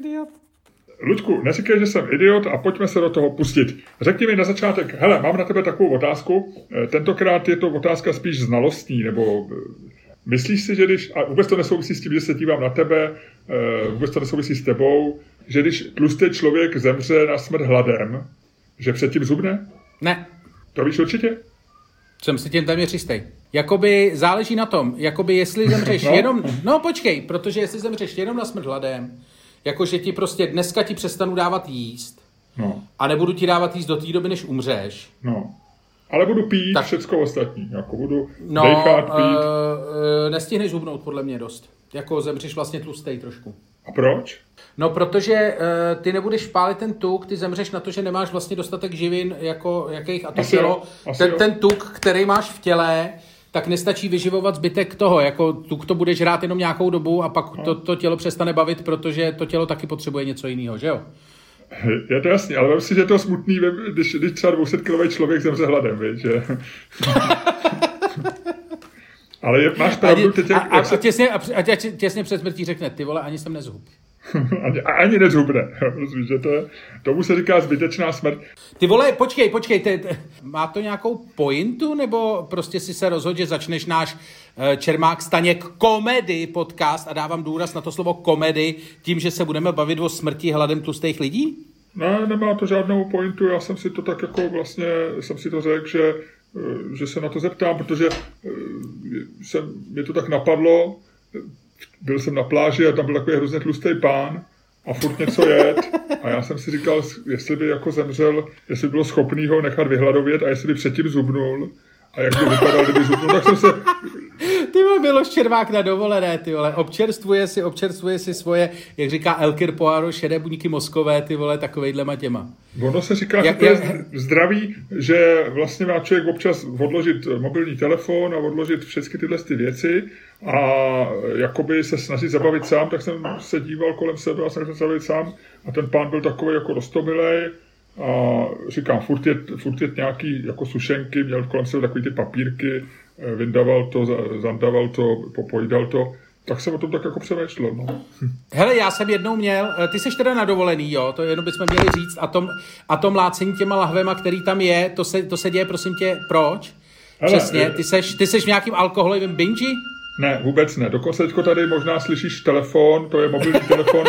idiot. Luďku, neříkej, že jsem idiot a pojďme se do toho pustit. Řekni mi na začátek, hele, mám na tebe takovou otázku, eh, tentokrát je to otázka spíš znalostní, nebo eh, myslíš si, že když, a vůbec to nesouvisí s tím, že se dívám na tebe, eh, vůbec to nesouvisí s tebou, že když tlustý člověk zemře na smrt hladem, že předtím zubne? Ne, To víš určitě? jsem si tím téměř jistý. Jakoby záleží na tom, jakoby jestli zemřeš No. jenom, no počkej, protože jestli zemřeš jenom na smrt hladem, jakože ti prostě dneska ti přestanu dávat jíst No, a nebudu ti dávat jíst do té doby, než umřeš, no. Ale budu pít Tak. všecko ostatní, jako budu no, dejchat, uh, pít. uh, nestihneš zhubnout podle mě dost. Jako zemřeš vlastně tlustej trošku. A proč? No, protože uh, ty nebudeš pálit ten tuk, ty zemřeš na to, že nemáš vlastně dostatek živin, jako jakých, a to Asi tělo, jo, asi ten, jo. ten tuk, který máš v těle, tak nestačí vyživovat zbytek toho, jako tuk to budeš hrát jenom nějakou dobu a pak to, to tělo přestane bavit, protože to tělo taky potřebuje něco jiného, že jo? Je to jasný, ale si, že je to smutný, když, když třeba 200 kilový člověk zemře hladem, víš, že? ale je, máš A, pravdu, teď a, jak, a, jak a, se, těsně, a, a tě- těsně před smrtí řekne, ty vole, ani jsem nezhub. a ani nezhubne, jo, rozumíš, že to je, tomu se říká zbytečná smrt. Ty vole, počkej, počkej, te, te, má to nějakou pointu, nebo prostě si se rozhodl, že začneš náš uh, Čermák Staněk komedy podcast a dávám důraz na to slovo komedy tím, že se budeme bavit o smrti hladem tlustých lidí? Ne, nemá to žádnou pointu, já jsem si to tak jako vlastně, jsem si to řekl, že, eh, že se na to zeptám, protože eh, jsem, mě to tak napadlo, byl jsem na pláži a tam byl takový hrozně tlustý pán a furt něco jet. A já jsem si říkal, jestli by jako zemřel, jestli by bylo schopný ho nechat vyhladovět a jestli by předtím zubnul a jak by vypadal, kdyby zubnul, tak jsem se, Ty bylo Čermák na dovolené, ty vole, občerstvuje si, občerstvuje si svoje, jak říká Elkir Poirot, šedé buňky mozkové, ty vole, takovejhlema těma. Ono se říká, že Jak- to je jak- zdraví, že vlastně má člověk občas odložit mobilní telefon a odložit všechny tyhle ty věci a jakoby se snažit zabavit sám, tak jsem se díval kolem sebe a jsem se zabavit sám a ten pán byl takový jako rostomilej a říkám, furt je, furt je nějaký jako sušenky, měl kolem sebe takový ty papírky, eh, vyndaval to, za- zandaval to, popojídal to, tak jsem o tom tak jako přemýšlel. No. Hele, já jsem jednou měl, eh, ty jsi teda na dovolený, jo, to jenom bychom měli říct, a tom, a tom lácení těma lahvema, který tam je, to se, to se děje, prosím tě, proč? Hele, Přesně, je- ty seš, ty seš v nějakým alkoholovém binge? Ne, vůbec ne. Dokonce teďko tady možná slyšíš telefon, to je mobilní telefon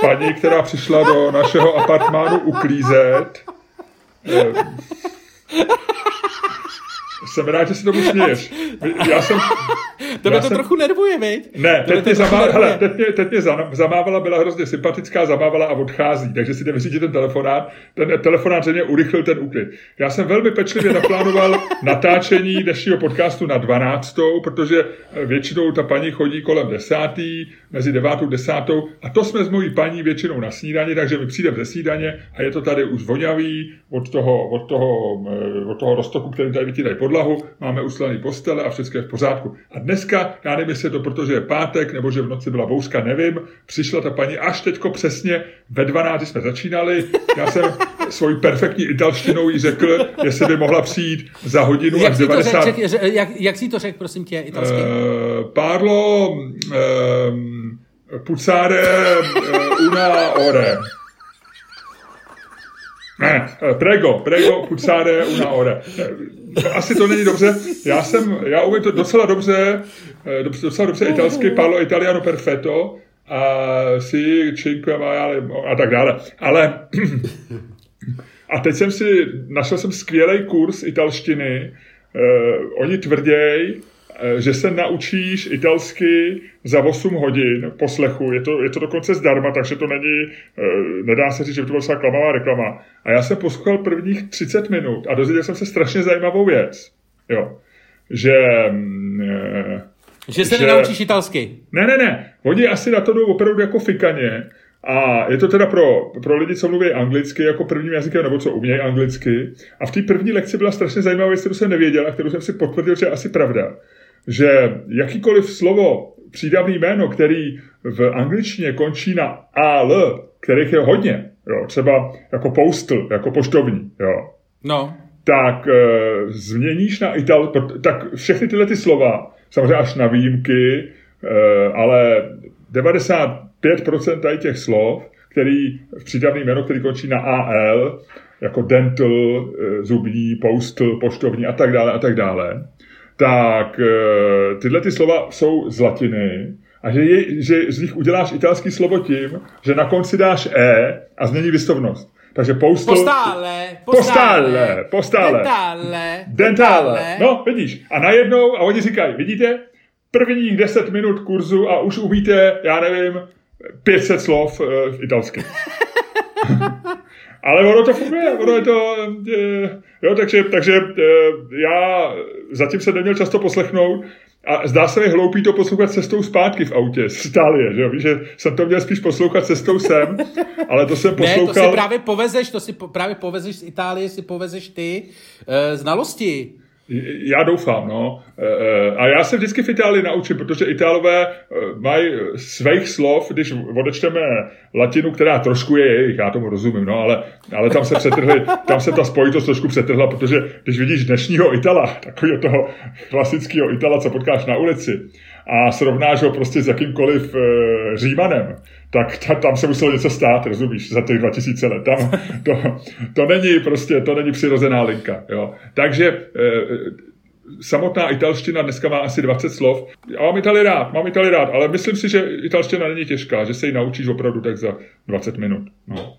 paní, která přišla do našeho apartmánu uklízet. Jsem rád, že si tomu směješ. Já jsem... Tebe já to jsem- trochu nervuje, viď? Ne, teď mě, to trochu zamá... Hele, teď, mě, teď mě za- zamávala, byla hrozně sympatická, zamávala a odchází, takže si jdeme říct ten telefonát. Ten telefonát zřejmě urychlil ten úklid. Já jsem velmi pečlivě naplánoval natáčení dnešního podcastu na 12. protože eh, většinou ta paní chodí kolem 10. mezi 9. a 10. a to jsme s mojí paní většinou na snídani, takže my přijdeme ze snídaně a je to tady už vonavý od toho, od toho, eh, od toho roztoku, který tady vytírají podlahu, máme uslaný postele a všechno je v pořádku. A dneska, já nevím, jestli je to proto, že je pátek, nebo že v noci byla bouřka, nevím, přišla ta paní až teďko přesně ve 12 jsme začínali, já jsem svojí perfektní italštinou jí řekl, jestli by mohla přijít za hodinu Jak až jsi to 90... řek, řek, jak, jak jsi to řekl, prosím tě, italsky? Eh, parlo um, pucare eh, una ore. Ne, eh, prego, prego, pucare una ore. Asi to není dobře. Já jsem, já umím to docela dobře, eh, docela dobře italsky, parlo italiano perfetto, a si, cinque maiale, a tak dále. Ale a teď jsem si, našel jsem skvělý kurz italštiny. Eh, oni tvrděj, že se naučíš italsky za 8 hodin poslechu. Je to, je to dokonce zdarma, takže to není, eh, nedá se říct, že by to byla klamavá reklama. A já jsem poslouchal prvních 30 minut a dozvěděl jsem se strašně zajímavou věc. Jo. Že... mm, eh, že se že- nenaučíš italsky. ne, ne, ne. Oni asi na to jdou opravdu jako fikaně. A je to teda pro, pro lidi, co mluví anglicky jako prvním jazykem, nebo co umějí anglicky. A v té první lekci byla strašně zajímavá věc, kterou jsem nevěděl a kterou jsem si potvrdil, že je asi pravda. Že jakýkoliv slovo, přídavný jméno, který v angličtině končí na al, kterých je hodně, jo, třeba jako postal, jako poštovní, jo, No, tak e, změníš na ital, tak všechny tyhle ty slova, samozřejmě až na výjimky, e, ale 95% tady těch slov, který v přídavný jméno, který končí na AL, jako dental, eh, zubní, postal, poštovní a tak dále a tak dále, tak eh, tyhle ty slova jsou z latiny a že, je, že z nich uděláš italský slovo tím, že na konci dáš E a změní výslovnost. Takže postal... Postále, postále, postále. Dentále. Dentále. No, vidíš. A najednou, a oni říkají, vidíte, prvních 10 minut kurzu a už umíte, já nevím, 500 slov uh, v italsky. Ale ono to funguje, ono je to, je, jo, takže, takže já zatím se neměl často poslechnout a zdá se mi hloupý to poslouchat cestou zpátky v autě z Itálie, že jo? Víš, že jsem to měl spíš poslouchat cestou sem, ale to jsem poslouchal... Ne, to si právě povezeš, to si právě povezeš z Itálie, si povezeš ty uh, znalosti. Já doufám, no. E, e, a já se vždycky v Itálii naučím, protože Itálové e, mají svých slov, když odečteme latinu, která trošku je jejich, já tomu rozumím, no, ale, ale tam se přetrhli, tam se ta spojitost trošku přetrhla, protože když vidíš dnešního Itala, takového toho klasického Itala, co potkáš na ulici, a srovnáš ho prostě s jakýmkoliv e, Římanem, tak ta, tam se muselo něco stát, rozumíš, za těch 2000 let. Tam to, to není prostě, to není přirozená linka. Jo. Takže e, samotná italština dneska má asi 20 slov. Já mám Itali rád, mám Itali rád, ale myslím si, že italština není těžká, že se ji naučíš opravdu tak za 20 minut. No.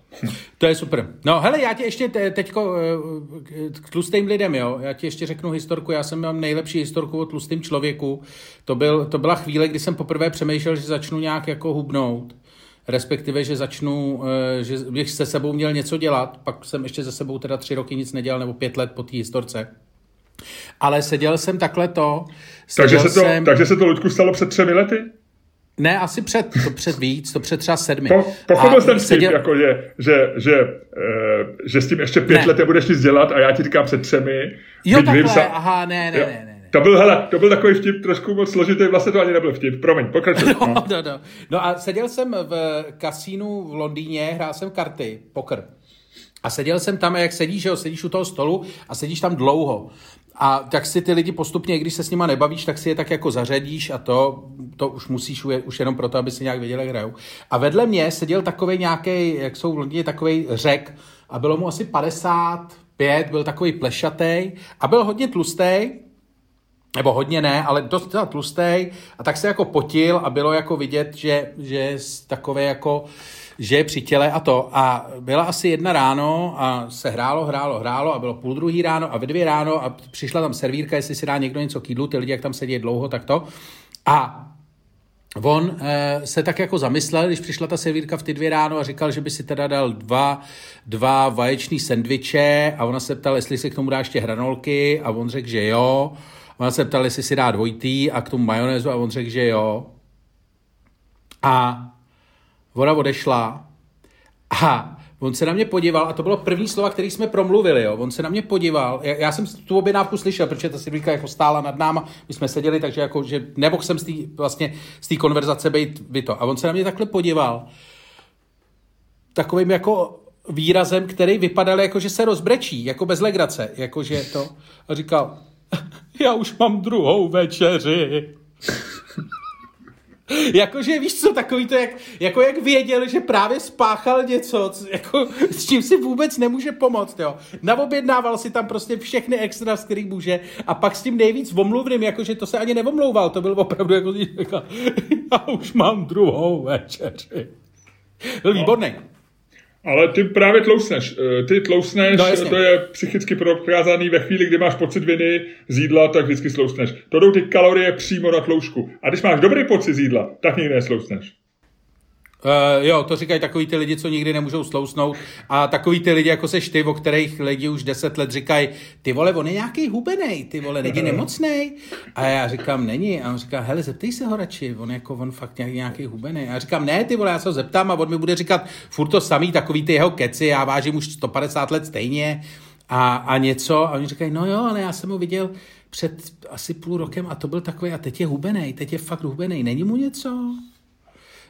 To je super. No hele, já ti ještě teďko eh, k tlustým lidem, jo, já ti ještě řeknu historku, já jsem mám nejlepší historku o tlustým člověku. To, byl, to byla chvíle, kdy jsem poprvé přemýšlel, že začnu nějak jako hubnout respektive, že začnu, eh, že bych se sebou měl něco dělat, pak jsem ještě ze sebou teda tři roky nic nedělal, nebo pět let po té historce. Ale seděl jsem takhle to. Takže se to, jsem... takže se to Luďku stalo před třemi lety? Ne, asi před, to před víc, to před třeba sedmi. Po, pochopil jsem seděl... jako je, že, že, uh, že s tím ještě pět ne. let nebudeš nic dělat a já ti říkám před třemi. Jo, takhle, sa... aha, ne, ne, ne, ne. To byl, hele, to byl takový vtip trošku moc složitý, vlastně to ani nebyl vtip. Promiň, pokračuj. No, no, no. no a seděl jsem v kasínu v Londýně, hrál jsem karty, poker. A seděl jsem tam, jak sedíš, že jo, sedíš u toho stolu a sedíš tam dlouho. A tak si ty lidi postupně, když se s nima nebavíš, tak si je tak jako zařadíš a to, to už musíš už jenom proto, aby si nějak věděli, jak hrajou. A vedle mě seděl takový nějaký, jak jsou v Londýně, takový řek a bylo mu asi 55, byl takový plešatý a byl hodně tlustý nebo hodně ne, ale dost tlustý a tak se jako potil a bylo jako vidět, že, že je takové jako, že je při těle a to. A byla asi jedna ráno a se hrálo, hrálo, hrálo a bylo půl druhý ráno a ve dvě ráno a přišla tam servírka, jestli si dá někdo něco k jídlu, ty lidi, jak tam sedí dlouho, tak to. A On e, se tak jako zamyslel, když přišla ta servírka v ty dvě ráno a říkal, že by si teda dal dva, dva vaječní sendviče a ona se ptala, jestli si k tomu dá ještě hranolky a on řekl, že jo. Ona se ptala, jestli si dá dvojitý a k tomu majonézu a on řekl, že jo. A ona odešla a on se na mě podíval, a to bylo první slova, který jsme promluvili, jo. On se na mě podíval, já, já jsem tu objednávku slyšel, protože ta Silvíka jako stála nad náma, my jsme seděli, takže jako, že nemohl jsem z té vlastně, z té konverzace být vy to. A on se na mě takhle podíval, takovým jako výrazem, který vypadal jako, že se rozbrečí, jako bez legrace, jako že to, a říkal, já už mám druhou večeři. Jakože víš co, takový to, jak, jako jak věděl, že právě spáchal něco, co, jako, s čím si vůbec nemůže pomoct, jo. Navobjednával si tam prostě všechny extra, z kterých může a pak s tím nejvíc omluvným, jakože to se ani nevomlouval, to byl opravdu jako, já už mám druhou večeři. Byl výborný. Ale ty právě tlousneš. Eh, ty tlousneš, no, to je psychicky prokázaný ve chvíli, kdy máš pocit viny z jídla, tak vždycky slousneš. To jdou ty kalorie přímo na tloušku. A když máš dobrý pocit z jídla, tak nikdy neslousneš. Uh, jo, to říkají takový ty lidi, co nikdy nemůžou slousnout a takový ty lidi, jako seš ty, o kterých lidi už deset let říkají, ty vole, on je nějaký hubenej, ty vole, není nemocnej. A já říkám, není. A on říká, hele, zeptej se ho radši, on jako, on fakt nějaký, nějaký hubenej. A já říkám, ne, ty vole, já se ho zeptám a on mi bude říkat furt to samý, takový ty jeho keci, já vážím už 150 let stejně a, a něco. A oni říkají, no jo, ale já jsem ho viděl před asi půl rokem a to byl takový, a teď je hubenej, teď je fakt hubenej, není mu něco?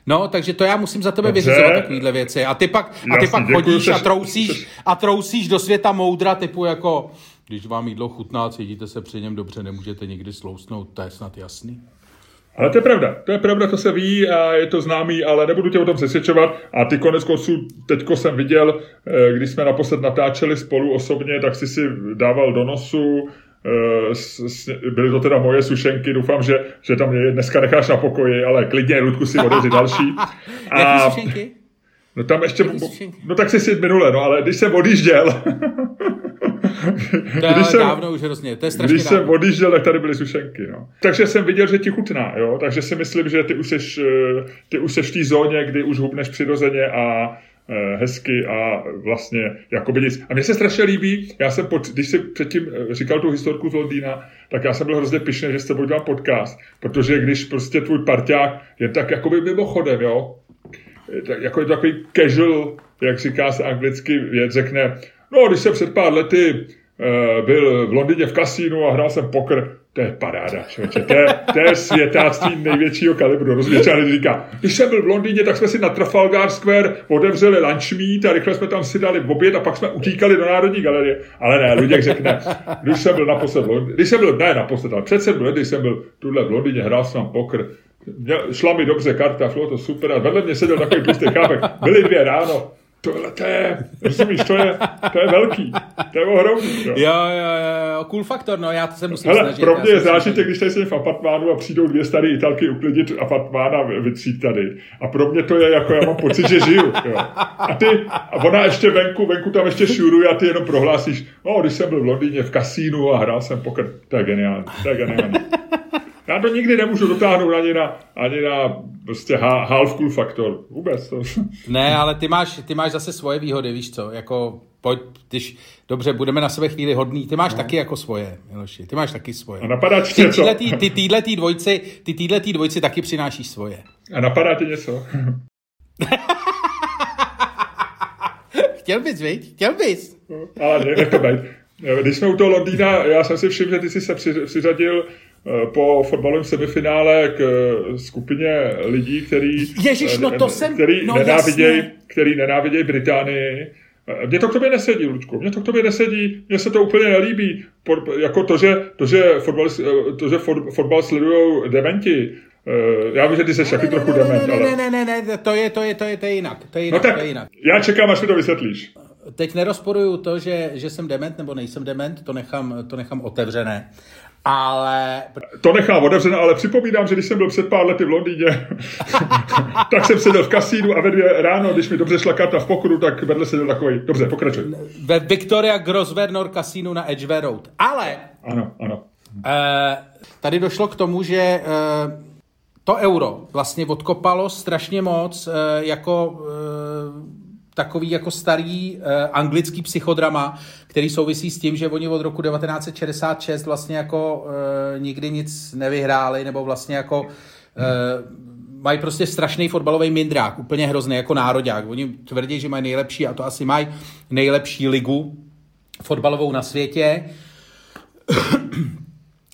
No, takže to já musím za tebe vyřizovat takovýhle věci. A ty pak, a ty pak chodíš a trousíš, a trousíš do světa moudra typu jako, když vám jídlo chutná, cítíte se při něm dobře, nemůžete nikdy slousnout, to je snad jasný. Ale to je pravda, to je pravda, to se ví a je to známý, ale nebudu tě o tom přesvědčovat. A ty konec konců, teďko jsem viděl, eh, když jsme naposled natáčeli spolu osobně, tak si si dával do nosu, byly to teda moje sušenky, doufám, že, že tam je dneska necháš na pokoji, ale klidně, Ludku, si odezi další. A, Jaký sušenky? No tam ještě, no tak si si minule, no ale když jsem odjížděl, to je když jsem, dávno už hrozně, to je strašně Když dávno. jsem odjížděl, tak tady byly sušenky. No. Takže jsem viděl, že ti chutná, jo? takže si myslím, že ty už seš, eh, ty už seš v té zóně, kdy už hubneš přirozeně a eh, hezky a vlastně jakoby nic. A mně se strašně líbí, já jsem, pod, když jsem předtím eh, říkal tu historku z Londýna, tak já jsem byl hrozně pišný, že tebou dělám podcast, protože když prostě tvůj parťák je tak jakoby mimochodem, jo, tak, jako je to takový casual, jak říká se anglicky, věc, řekne, No, když jsem před pár lety byl v Londýně v kasínu a hrál jsem poker, to je paráda, člověče. To je, to je světáctví největšího kalibru. Rozumíš, říká, když jsem byl v Londýně, tak jsme si na Trafalgar Square otevřeli lunch meet a rychle jsme tam si dali oběd a pak jsme utíkali do Národní galerie. Ale ne, Luděk řekne, když jsem byl naposled, když jsem byl, ne naposled, ale před sedmi lety jsem byl tuhle v Londýně, hrál jsem poker, šla mi dobře karta, šlo to super a vedle mě seděl takový tlustý chápek. Byly dvě ráno, tohle to je, rozumíš, to je, to je velký, to je ohromný. Jo. jo, jo, jo, cool faktor, no já to se musím Hele, snažit. pro mě je zážitek, když tady jsem v apartmánu a přijdou dvě staré italky uklidit apartmán a vytřít tady. A pro mě to je jako, já mám pocit, že žiju. Jo. A ty, a ona ještě venku, venku tam ještě šuruje a ty jenom prohlásíš, no, když jsem byl v Londýně v kasínu a hrál jsem poker, to je geniální, to je geniální. Já to nikdy nemůžu dotáhnout ani na, ani na prostě half cool faktor. Vůbec to. Ne, ale ty máš, ty máš zase svoje výhody, víš co, jako pojď, když, dobře, budeme na sebe chvíli hodný, ty máš no. taky jako svoje, Miloši, ty máš taky svoje. A napadá ti něco? Ty, ty týhletý dvojci, ty týhletý dvojci taky přinášíš svoje. A napadá ti něco? Chtěl bys, viď? Chtěl bys. No, ale ne, nech to být. Když jsme u toho Londýna, já jsem si všiml, že ty jsi se přiřadil po fotbalovém semifinále k eh, skupině lidí, který, Ježiš, no to jsem, který, no nenáviděj, který nenáviděj Británii. Eh, mně to k tobě nesedí, Lučku. Mně to k tobě nesedí, mně se to úplně nelíbí. Por, jako to, že, to, že fotbal, to, že fotbal sledují dementi, já vím, že ty jsi taky trochu dement, ne, ale... Ne, ne, ne, ne, to je, to je, to je, to je jinak. To je jinak, no tak, to je jinak. já čekám, až mi to vysvětlíš. Teď nerozporuju to, že, že jsem dement nebo nejsem dement, to nechám, to nechám otevřené. Ale... To nechám otevřené, ale připomínám, že když jsem byl před pár lety v Londýně, tak jsem seděl v kasínu a ve dvě ráno, když mi dobře šla karta v pokru, tak vedle seděl takový. Dobře, pokračuj. Ve Victoria Grosvenor kasínu na Edgware Road. Ale... Ano, ano. Eh, tady došlo k tomu, že eh, to euro vlastně odkopalo strašně moc eh, jako takový jako starý uh, anglický psychodrama, který souvisí s tím, že oni od roku 1966 vlastně jako uh, nikdy nic nevyhráli, nebo vlastně jako uh, mají prostě strašný fotbalový mindrák, úplně hrozný, jako nároďák. Oni tvrdí, že mají nejlepší, a to asi mají nejlepší ligu fotbalovou na světě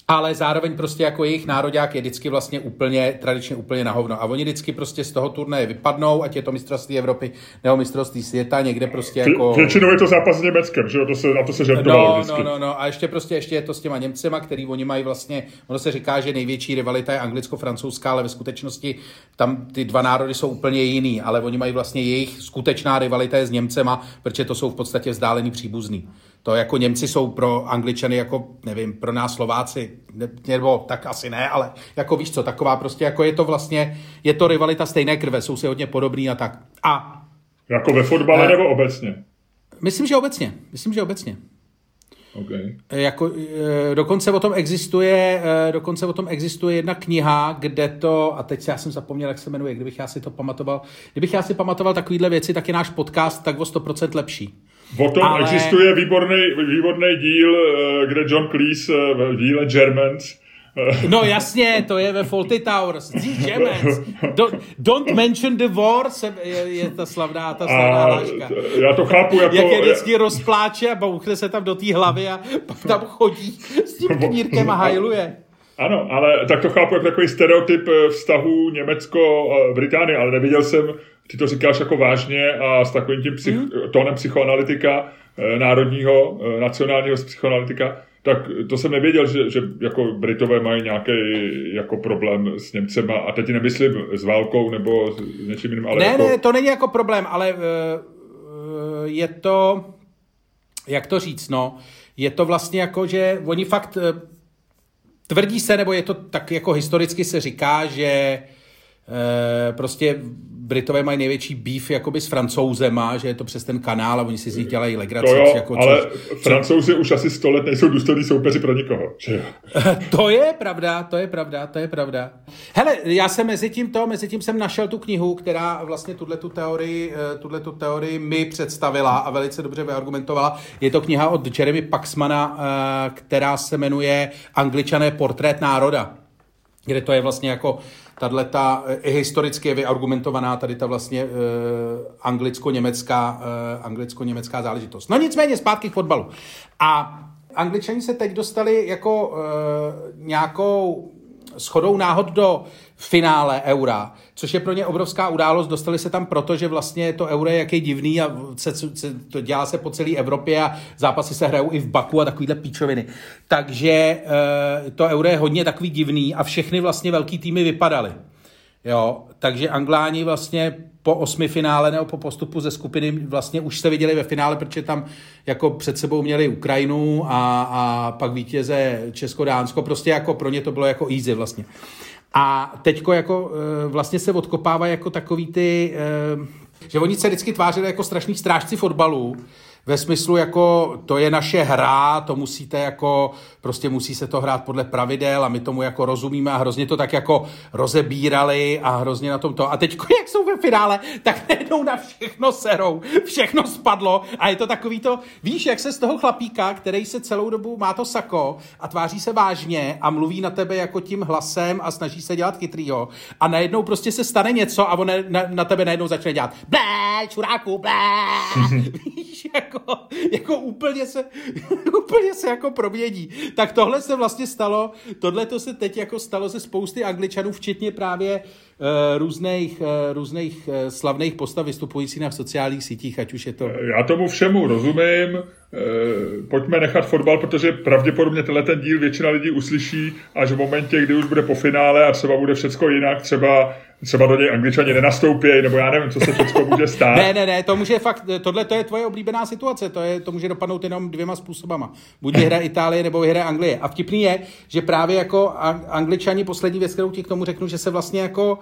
ale zároveň prostě jako jejich národák je vždycky vlastně úplně, tradičně úplně na hovno. A oni vždycky prostě z toho turnaje vypadnou, ať je to mistrovství Evropy nebo mistrovství světa, někde prostě jako... Většinou je to zápas s Německem, že jo, to se, na to se žertovalo no, vždycky. No, no, no, a ještě prostě ještě je to s těma Němcema, který oni mají vlastně, ono se říká, že největší rivalita je anglicko-francouzská, ale ve skutečnosti tam ty dva národy jsou úplně jiný, ale oni mají vlastně jejich skutečná rivalita je s Němcema, protože to jsou v podstatě vzdálený příbuzný. To jako Němci jsou pro Angličany jako, nevím, pro nás Slováci, nebo tak asi ne, ale jako víš co, taková prostě jako je to vlastně, je to rivalita stejné krve, jsou si hodně podobný a tak. A... Jako ve fotbale eh, nebo obecně? Myslím, že obecně. Myslím, že obecně. Okay. Eh, jako, eh, dokonce o tom existuje, dokonce o tom existuje jedna kniha, kde to, a teď já jsem zapomněl, jak se jmenuje, kdybych já si to pamatoval, kdybych já si pamatoval takovýhle věci, tak je náš podcast tak o 100% lepší. O tom Ale... existuje výborný, výborný díl, kde John Cleese v díle Germans No jasně, to je ve Faulty Towers. Germans. Don't, don't mention the war, se, je, je ta slavná, ta slavná hláška. Já to chápu jako... Jak je vždycky rozpláče a bouchne se tam do té hlavy a pak tam chodí s tím knírkem a hajluje. Ano, ale tak to chápu jako takový stereotyp eh, vztahu Německo-Británie, ale neviděl jsem, ty to říkáš jako vážně a s takovým tím psych, hmm. tónem psychoanalytika, eh, národního, eh, nacionálního psychoanalytika, tak to jsem nevěděl, že, že jako Britové mají nějaký jako problém s Němcema a teď nemyslím s válkou nebo s něčím jiným, ale Ne, jako... ne, to není jako problém, ale uh, je to, jak to říct, no, je to vlastně jako, že oni fakt uh, tvrdí se, nebo je to tak jako historicky se říká, že uh, prostě Britové mají největší beef jakoby s francouzema, že je to přes ten kanál a oni si z nich dělají legraci. To jo, jako, ale co, francouzi co... už asi sto let nejsou důstojní soupeři pro nikoho. Že to je pravda, to je pravda, to je pravda. Hele, já jsem mezi tím to, mezi tím jsem našel tu knihu, která vlastně tuhle tu teorii, tuhle tu teorii mi představila a velice dobře vyargumentovala. Je to kniha od Jeremy Paxmana, která se jmenuje Angličané portrét národa kde to je vlastně jako tahle ta historicky je vyargumentovaná tady ta vlastně uh, anglicko-německá, uh, anglicko-německá záležitost. No nicméně zpátky k fotbalu. A Angličani se teď dostali jako uh, nějakou schodou náhod do finále eura, což je pro ně obrovská událost. Dostali se tam proto, že vlastně to euro je jaký divný a se, se, to dělá se po celé Evropě a zápasy se hrajou i v Baku a takovýhle píčoviny. Takže e, to euro je hodně takový divný a všechny vlastně velký týmy vypadaly. Jo, takže Angláni vlastně po osmi finále nebo po postupu ze skupiny vlastně už se viděli ve finále, protože tam jako před sebou měli Ukrajinu a, a pak vítěze Česko-Dánsko, prostě jako pro ně to bylo jako easy vlastně. A teďko jako e, vlastně se odkopává jako takový ty, e, že oni se vždycky tvářili jako strašní strážci fotbalu, ve smyslu jako to je naše hra, to musíte jako, prostě musí se to hrát podle pravidel a my tomu jako rozumíme a hrozně to tak jako rozebírali a hrozně na tom to. A teď, jak jsou ve finále, tak najednou na všechno serou, všechno spadlo a je to takový to, víš, jak se z toho chlapíka, který se celou dobu má to sako a tváří se vážně a mluví na tebe jako tím hlasem a snaží se dělat chytrýho a najednou prostě se stane něco a on na, na tebe najednou začne dělat blé, čuráku, blé, víš, jako jako, jako úplně se, úplně se jako promění. Tak tohle se vlastně stalo, tohle to se teď jako stalo ze spousty angličanů, včetně právě různých, uh, různých uh, slavných postav vystupujících na sociálních sítích, ať už je to... Já tomu všemu rozumím, pojďme nechat fotbal, protože pravděpodobně tenhle ten díl většina lidí uslyší až v momentě, kdy už bude po finále a třeba bude všecko jinak, třeba třeba do něj angličani nenastoupí, nebo já nevím, co se všechno může stát. ne, ne, ne, to může fakt, tohle to je tvoje oblíbená situace, to, je, to může dopadnout jenom dvěma způsobama. Buď vyhraje Itálie, nebo vyhraje Anglie. A vtipný je, že právě jako angličani, poslední věc, kterou ti k tomu řeknu, že se vlastně jako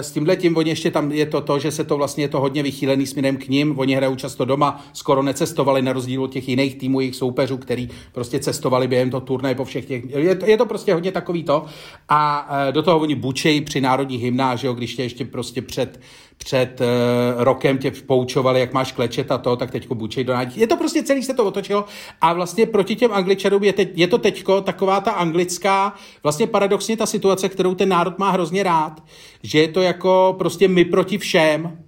s tímhle tím, oni ještě tam je to to, že se to vlastně je to hodně vychýlený směrem k ním, oni hrajou často doma, skoro necestovali na rozdíl od těch jiných týmů, jejich soupeřů, který prostě cestovali během toho turnaje po všech těch, je to, je to prostě hodně takový to a eh, do toho oni bučejí při národní hymná, že jo, když tě ještě prostě před před uh, rokem tě poučovali, jak máš klečet a to, tak teďko bučej do nádí. Je to prostě celý se to otočilo a vlastně proti těm angličanům je, teď, je to teďko taková ta anglická, vlastně paradoxně ta situace, kterou ten národ má hrozně rád, že je to jako prostě my proti všem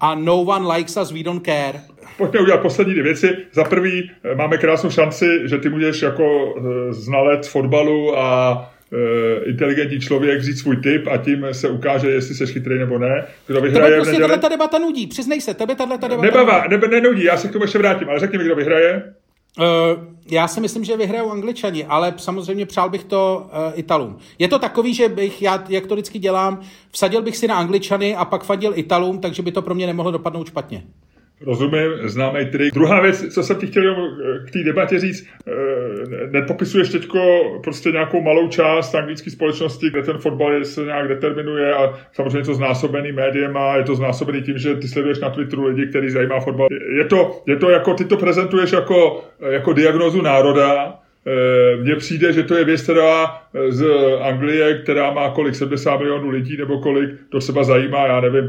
a no one likes us, we don't care. Pojďme udělat poslední dvě věci. Za prvý eh, máme krásnou šanci, že ty můžeš jako eh, znalec fotbalu a Eh, inteligentní člověk vzít svůj tip a tím se ukáže, jestli jsi chytrý nebo ne. Kdo vyhraje tebe prostě tato debata nudí, přiznej se, tebe tato debata Nebavá, nebe, nenudí, já se k tomu ještě vrátím, ale řekni mi, kdo vyhraje. Uh, já si myslím, že vyhrajou Angličani, ale samozřejmě přál bych to uh, Italům. Je to takový, že bych, já, jak to vždycky dělám, vsadil bych si na Angličany a pak fandil Italům, takže by to pro mě nemohlo dopadnout špatně. Rozumím, známe trik. Druhá věc, co jsem ti chtěl k té debatě říct, eh, nepopisuješ teďko prostě nějakou malou část anglické společnosti, kde ten fotbal se nějak determinuje a samozřejmě to znásobený médiem a je to znásobený tím, že ty sleduješ na Twitteru lidi, který zajímá fotbal. Je to, je to jako, ty to prezentuješ jako, jako diagnozu národa, Eh, mně přijde, že to je věc, která eh, z Anglie, která má kolik, 70 milionů lidí, nebo kolik, to třeba zajímá, já nevím,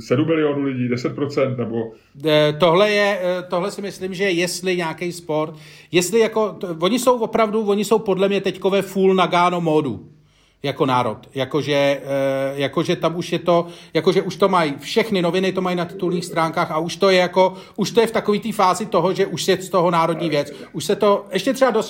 7 milionů lidí, 10%, nebo... Eh, tohle je, tohle si myslím, že jestli nějaký sport, jestli jako, oni jsou opravdu, oni jsou podle mě teďkové full Nagano módu. Jako národ. Jakože, e, jakože tam už je to, jakože už to mají, všechny noviny to mají na titulních stránkách a už to je jako, už to je v takové té fázi toho, že už je z toho národní věc. Už se to, ještě třeba do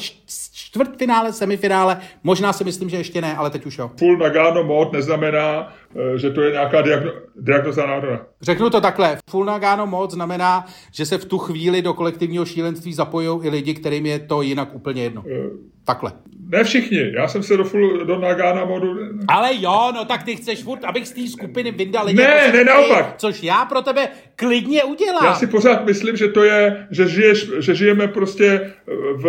čtvrtfinále, semifinále, možná si myslím, že ještě ne, ale teď už jo. Full Nagano mod neznamená, eh, že to je nějaká diagno, diagnoza národa. Řeknu to takhle. Full Nagano mod znamená, že se v tu chvíli do kolektivního šílenství zapojují i lidi, kterým je to jinak úplně jedno. Uh, takhle. Ne všichni, já jsem se do, full, do Nagano modu... Ale jo, no tak ty chceš furt, abych z té skupiny vyndal lidi. Ne, jako ne, naopak. Což já pro tebe klidně udělám. Já si pořád myslím, že to je, že, žiješ, že žijeme prostě v,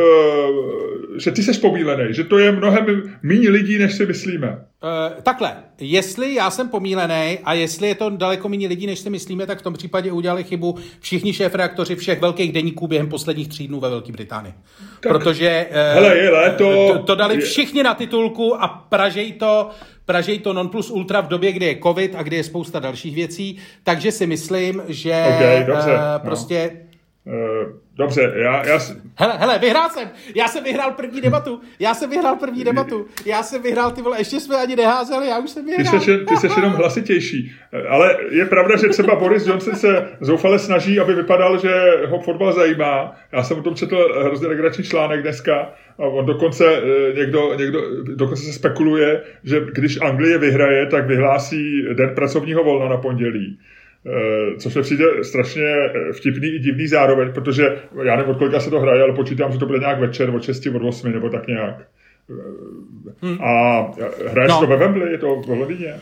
že ty seš pomílený, že to je mnohem méně lidí, než si myslíme. Uh, takhle, jestli já jsem pomílený a jestli je to daleko méně lidí, než si myslíme, tak v tom případě udělali chybu všichni šéf-reaktoři všech velkých deníků během posledních tří dnů ve Velké Británii. Tak, Protože uh, hele, je léto, to, to dali všichni na titulku a pražej to, pražej to non plus ultra v době, kdy je covid a kdy je spousta dalších věcí, takže si myslím, že okay, dobře, uh, prostě... No. Uh, Dobře, já, já... Hele, hele, vyhrál jsem. Já jsem vyhrál první debatu. Já jsem vyhrál první debatu. Já jsem vyhrál, ty vole, ještě jsme ani neházeli, já už jsem vyhrál. Ty jsi, ty jsi jenom hlasitější. Ale je pravda, že třeba Boris Johnson se zoufale snaží, aby vypadal, že ho fotbal zajímá. Já jsem o tom četl hrozně legrační článek dneska. A on dokonce, eh, někdo, někdo, dokonce se spekuluje, že když Anglie vyhraje, tak vyhlásí den pracovního volna na pondělí. Eh, což mi přijde strašně eh, vtipný i divný zároveň, protože já nevím, od kolika se to hraje, ale počítám, že to bude nějak večer od 6, od 8 nebo tak nějak. Hmm. A hraješ no. to ve Wembley, je to v Londýně?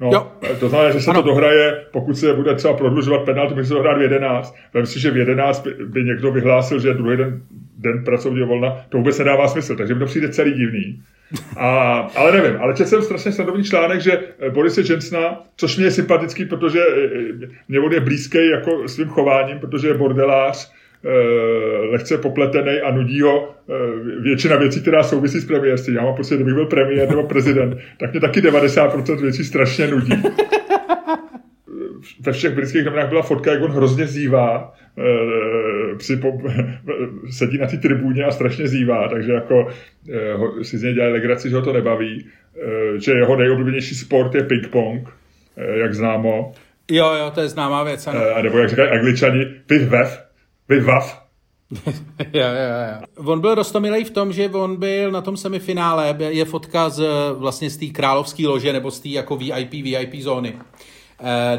No, jo. to znamená, že se ano. to dohraje, pokud se bude třeba prodlužovat penalty, může se to hrát v 11. Vem si, že v 11 by, by někdo vyhlásil, že je druhý den, den pracovního volna, to vůbec nedává smysl, takže mi to přijde celý divný. A, ale nevím, ale četl jsem strašně sledovný článek, že eh, Borise Jensna, což mě je sympatický, protože eh, mě on je blízký jako svým chováním, protože je bordelář, eh, lehce popletený a nudí ho většina věcí, která souvisí s premiérstvím. Já mám pocit, že kdybych byl premiér nebo prezident, tak mě taky 90% věcí strašně nudí. Ve všech britských novinách byla fotka, jak on hrozně zývá Eh, při po, sedí na té tribuně a strašně zývá, takže jako eh, si z něj dělají legraci, že ho to nebaví, eh, že jeho nejoblíbenější sport je ping-pong, jak známo. Jo, jo, to je známá věc, ano. A nebo jak říkají angličani, piv-vev, piv-vav. jo, jo, jo. On byl rostomilej v tom, že on byl na tom semifinále, je fotka z, vlastně z té královské lože nebo z té jako VIP, VIP zóny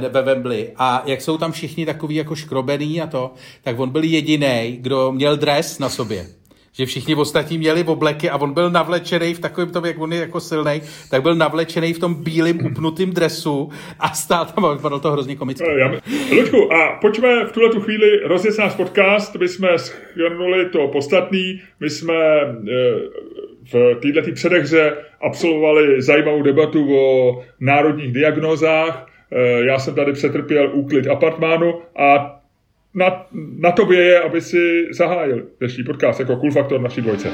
ve Wembley. A jak jsou tam všichni takový jako škrobený a to, tak on byl jediný, kdo měl dres na sobě. Že všichni ostatní měli obleky a on byl navlečený v takovém tom, jak on je jako silný, tak byl navlečený v tom bílém upnutém dresu a stál tam a vypadalo to hrozně komicky. Luďku, a pojďme v tuhle tu chvíli rozjet náš podcast, my jsme schrnuli to podstatný, my jsme eh, v této předehře absolvovali zajímavou debatu o národních diagnózách, Eh, já jsem tady přetrpěl úklid apartmánu a na, na tobě je, aby si zahájil dnešní podcast jako Cool Factor naší dvojce.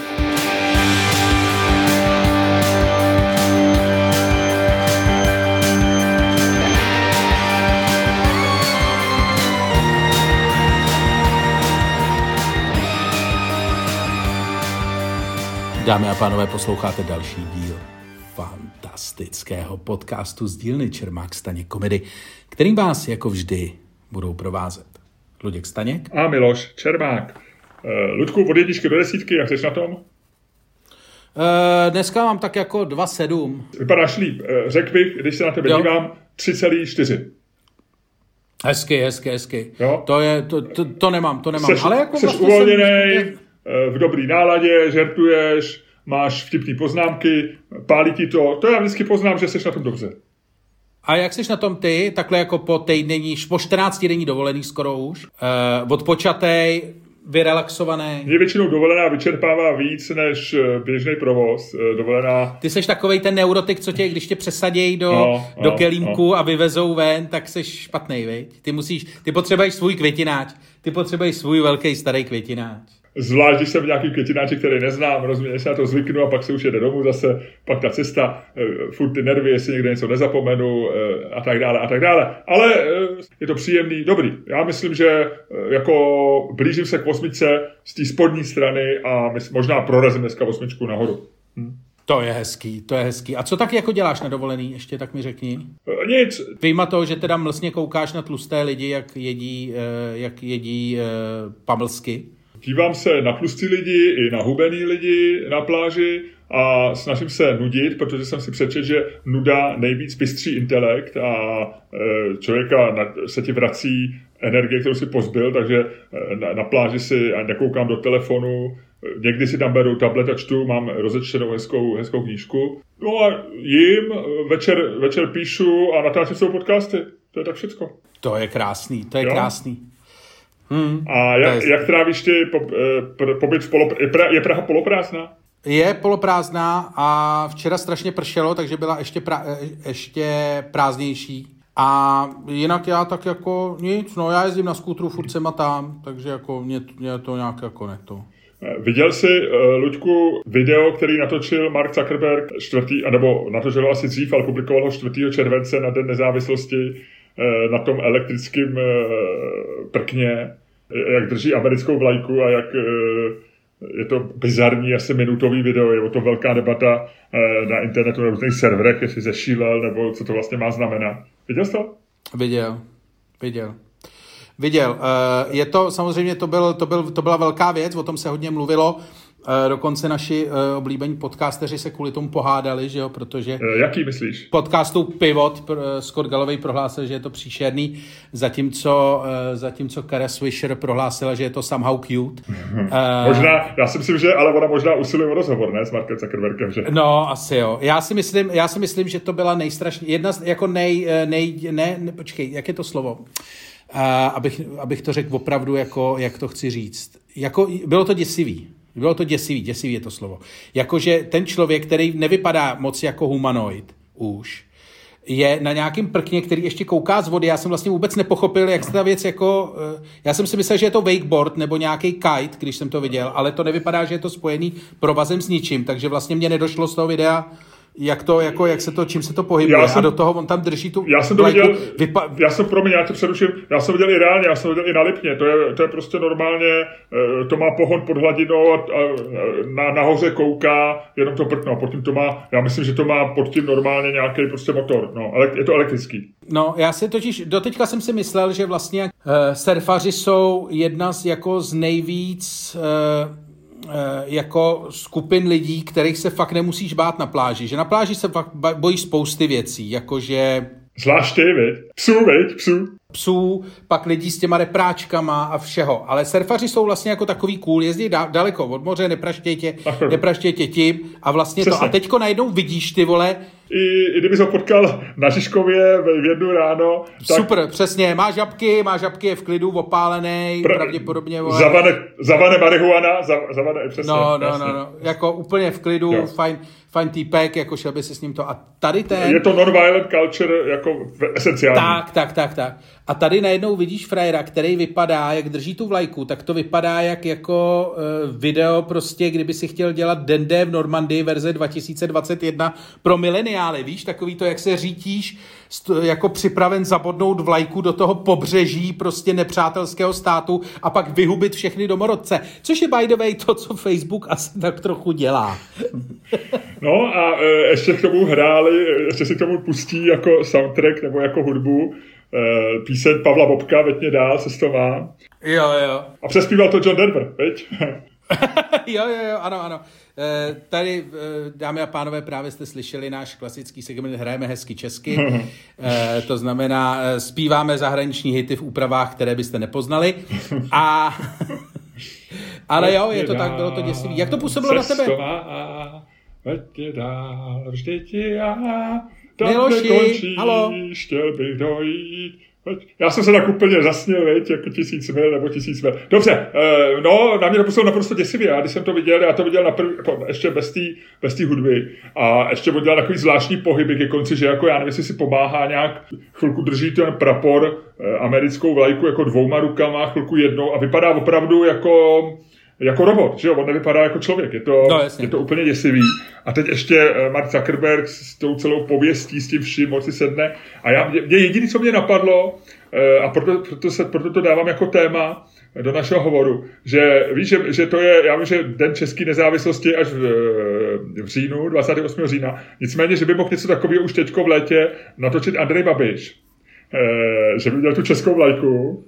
Dámy a pánové, posloucháte další díl fantastického podcastu z dílny Čermák Staněk komedy, kterým vás jako vždy budou provázet Luděk Staněk a Miloš Čermák. Uh, Ludku, od jedničky do desítky, jak jsi na tom? Uh, dneska mám tak jako 2,7. Vypadáš líp. Uh, řekl bych, když se na tebe jo. dívám, 3,4. Hezky, hezky, hezky. Jo? To, je, to, to, to nemám, to nemám. Seš, Ale jako jsi vlastně uvolněný, jsem... v dobrý náladě, žertuješ, máš vtipné poznámky, pálí ti to. To já vždycky poznám, že jsi na tom dobře. A jak jsi na tom ty, takhle jako po týdnení, po 14 denní dovolený skoro už, uh, odpočatej, vyrelaxovaný. Mě většinou dovolená vyčerpává víc než eh, běžný provoz. Eh, dovolená... Ty jsi takovej ten neurotik, co tě, když tě přesadějí do, no, do no, kelímku no. a vyvezou ven, tak jsi špatný, viď? Ty musíš, ty potřebuješ svůj květináč. Ty potřebuješ svůj velký starý květináč. Zvlášť, když jsem nějaký květináček, který neznám, rozumím, se na to zvyknu a pak se už jede domů zase, pak ta cesta, uh, furt ty nervy, jestli někde něco nezapomenu uh, a tak dále a tak dále. Ale uh, je to příjemný, dobrý. Já myslím, že jako blížím se k osmičce z té spodní strany a možná prorazím dneska osmičku nahoru. Hm? To je hezký, to je hezký. A co tak jako děláš na dovolený, ještě tak mi řekni? Nic. Vyjma toho, že teda mlsně koukáš na tlusté lidi, jak jedí, jak jedí pamlsky. Dívám se na tlustý lidi i na hubený lidi na pláži a snažím se nudit, protože jsem si přečetl, že nuda nejvíc pystří intelekt a člověka se ti vrací energie, kterou si pozbyl, takže na, na pláži si a nekoukám do telefonu, Někdy si tam beru tablet a čtu, mám rozečtenou hezkou, hezkou knížku. No a jim, večer, večer píšu a natáčím svou podcasty. To je tak všecko. To je krásný, to je jo? krásný. Hmm, a jak, jak trávíš ty po, eh, pobyt v polop... Je Praha poloprázdná? Je poloprázdná a včera strašně pršelo, takže byla ještě, pra, eh, ještě prázdnější. A jinak já tak jako nic, no já jezdím na skútru furt sem a tam, takže jako mě, mě to nějak jako ne to. Viděl jsi, Luďku, video, který natočil Mark Zuckerberg čtvrtý, nebo natočil asi dřív, ale publikoval ho 4. července na Den nezávislosti na tom elektrickém prkně, jak drží americkou vlajku a jak uh, je to bizarní, asi minutový video, je o to velká debata na internetu, na různých serverech, jestli zešílel, nebo co to vlastně má znamenat. Viděl jsi to? Viděl, viděl. Viděl. Eh, je to, samozřejmě to, byl, to, byl, to byla velká věc, o tom se hodně mluvilo. Eh, dokonce naši eh, oblíbení podcasteři se kvůli tomu pohádali, že jo, protože... Jaký myslíš? Podcastu Pivot Scott Galloway prohlásil, že je to příšerný, zatímco, zatímco Kara Swisher prohlásila, že je to somehow cute. možná, já si myslím, že ale ona možná usiluje o rozhovor, ne, s Markem Zuckerbergem, že? No, asi jo. Já si myslím, já si myslím že to byla nejstrašnější, jedna z, jako nej, nej, ne, ne, počkej, jak je to slovo? abych, abych to řekl opravdu, jako, jak to chci říct. Jako, bylo to děsivý. Bylo to děsivý, děsivý je to slovo. Jakože ten člověk, který nevypadá moc jako humanoid už, je na nějakém prkně, který ještě kouká z vody. Já jsem vlastně vůbec nepochopil, jak se ta věc jako... Eh, já jsem si myslel, že je to wakeboard nebo nějaký kite, když jsem to viděl, ale to nevypadá, že je to spojený provazem s ničím, takže vlastně mě nedošlo z toho videa, jak to, jako, jak se to, čím se to pohybuje. Já jsem, a do toho on tam drží tu Já jsem to viděl, vypa... já jsem, pro mě, já tě přeruším, já jsem viděl i reálně, já jsem viděl i na Lipně, to je, to je prostě normálně, eh, to má pohon pod hladinou a, a na, nahoře kouká, jenom to prkno, pod tím to má, já myslím, že to má pod tím normálně nějaký prostě motor, no, ale je to elektrický. No, já si totiž, doteďka jsem si myslel, že vlastně uh, surfaři jsou jedna z jako z nejvíc uh, jako skupin lidí, kterých se fakt nemusíš bát na pláži. Že na pláži se fakt bojíš spousty věcí, jakože... Zvlášť ty? Psů, viď? Psů. Psů, pak lidí s těma repráčkama a všeho. Ale surfaři jsou vlastně jako takový cool, jezdí da- daleko od moře, nepraštěj tě, nepraštěj tě tím a vlastně Přesně. to. A teďko najednou vidíš ty vole, i, i kdyby ho potkal na Žižkově v jednu ráno. Tak... Super, přesně. Má žabky, má žabky, je v klidu, opálený, Pr- pravděpodobně. Vole. Zavane, zavane marihuana, zavane, přesně. No, no, no, no, jako úplně v klidu, jo. fajn, fajn týpek, jako šel by si s ním to. A tady ten... Je to non-violent culture jako esenciální. Tak, tak, tak, tak. A tady najednou vidíš frajera, který vypadá, jak drží tu vlajku, tak to vypadá jak jako uh, video prostě, kdyby si chtěl dělat Dende v Normandii verze 2021 pro mileniály, víš, takový to, jak se řítíš, jako připraven zabodnout vlajku do toho pobřeží prostě nepřátelského státu a pak vyhubit všechny domorodce. Což je by the way to, co Facebook asi tak trochu dělá. No a e, ještě k tomu hráli, ještě si k tomu pustí jako soundtrack nebo jako hudbu píseň Pavla Bobka, veď dál se to má. Jo, jo. A přespíval to John Denver, veď? jo, jo, jo, ano, ano. E, tady, e, dámy a pánové, právě jste slyšeli náš klasický segment Hrajeme hezky česky. E, to znamená, e, zpíváme zahraniční hity v úpravách, které byste nepoznali. A... Ale jo, je to tak, bylo to děsivý. Jak to působilo na tebe? Veď dál, vždyť já, tam Miloši, halo. chtěl bych dojít, já jsem se tak úplně zasněl, veď, jako tisíc mil nebo tisíc mil. Dobře, uh, no, na mě to působilo naprosto děsivě. Já když jsem to viděl, já to viděl na první, ještě bez té bez hudby a ještě udělal takový zvláštní pohyby ke konci, že jako já nevím, jestli si pomáhá nějak, chvilku drží ten prapor, uh, americkou vlajku jako dvouma rukama, chvilku jednou a vypadá opravdu jako jako robot, že jo, on nevypadá jako člověk, je to, no, je to úplně děsivý. A teď ještě eh, Mark Zuckerberg s tou celou pověstí, s tím vším moci sedne. A já, mě jediné, co mě napadlo, eh, a proto, proto, se, proto to dávám jako téma, do našeho hovoru, že víš, že, že to je, já vím, že Den české nezávislosti až v, v říjnu, 28. října, nicméně, že by mohl něco takového už teďko v létě natočit Andrej Babiš, že by měl tu českou vlajku,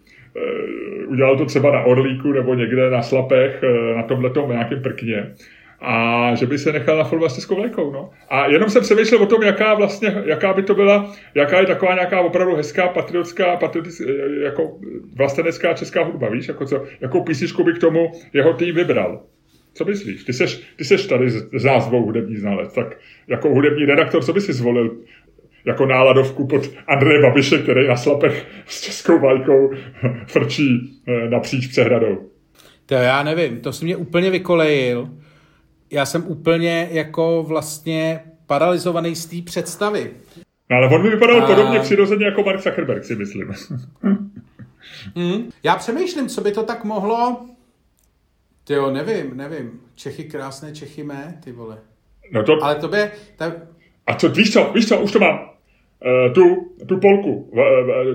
udělal to třeba na Orlíku nebo někde na Slapech, e, na tomhletom nějakém prkně a že by se nechal nafilmovat s českou vlajkou. No. A jenom jsem přemýšlel o tom, jaká vlastně, jaká by to byla, jaká je taková nějaká opravdu hezká patriotská, patriotická, jako vlastenecká česká hudba, víš, jako co, jakou písničku by k tomu jeho tým vybral. Co myslíš? Ty seš, ty seš tady z názvou hudební znalec, tak jako hudební redaktor, co by si zvolil jako náladovku pod Andreje Babiše, který na slapech s českou vlajkou frčí eh, napříč přehradou? To já nevím, to si mě úplně vykolejil já jsem úplně jako vlastně paralizovaný z té představy. No, ale on by vypadal a... podobně přirozeně jako Mark Zuckerberg, si myslím. mm, já přemýšlím, co by to tak mohlo... Ty jo, nevím, nevím. Čechy krásné, Čechy mé, ty vole. No to... Ale to by... Ta... A co, víš co, víš co, už to mám tu, tu polku,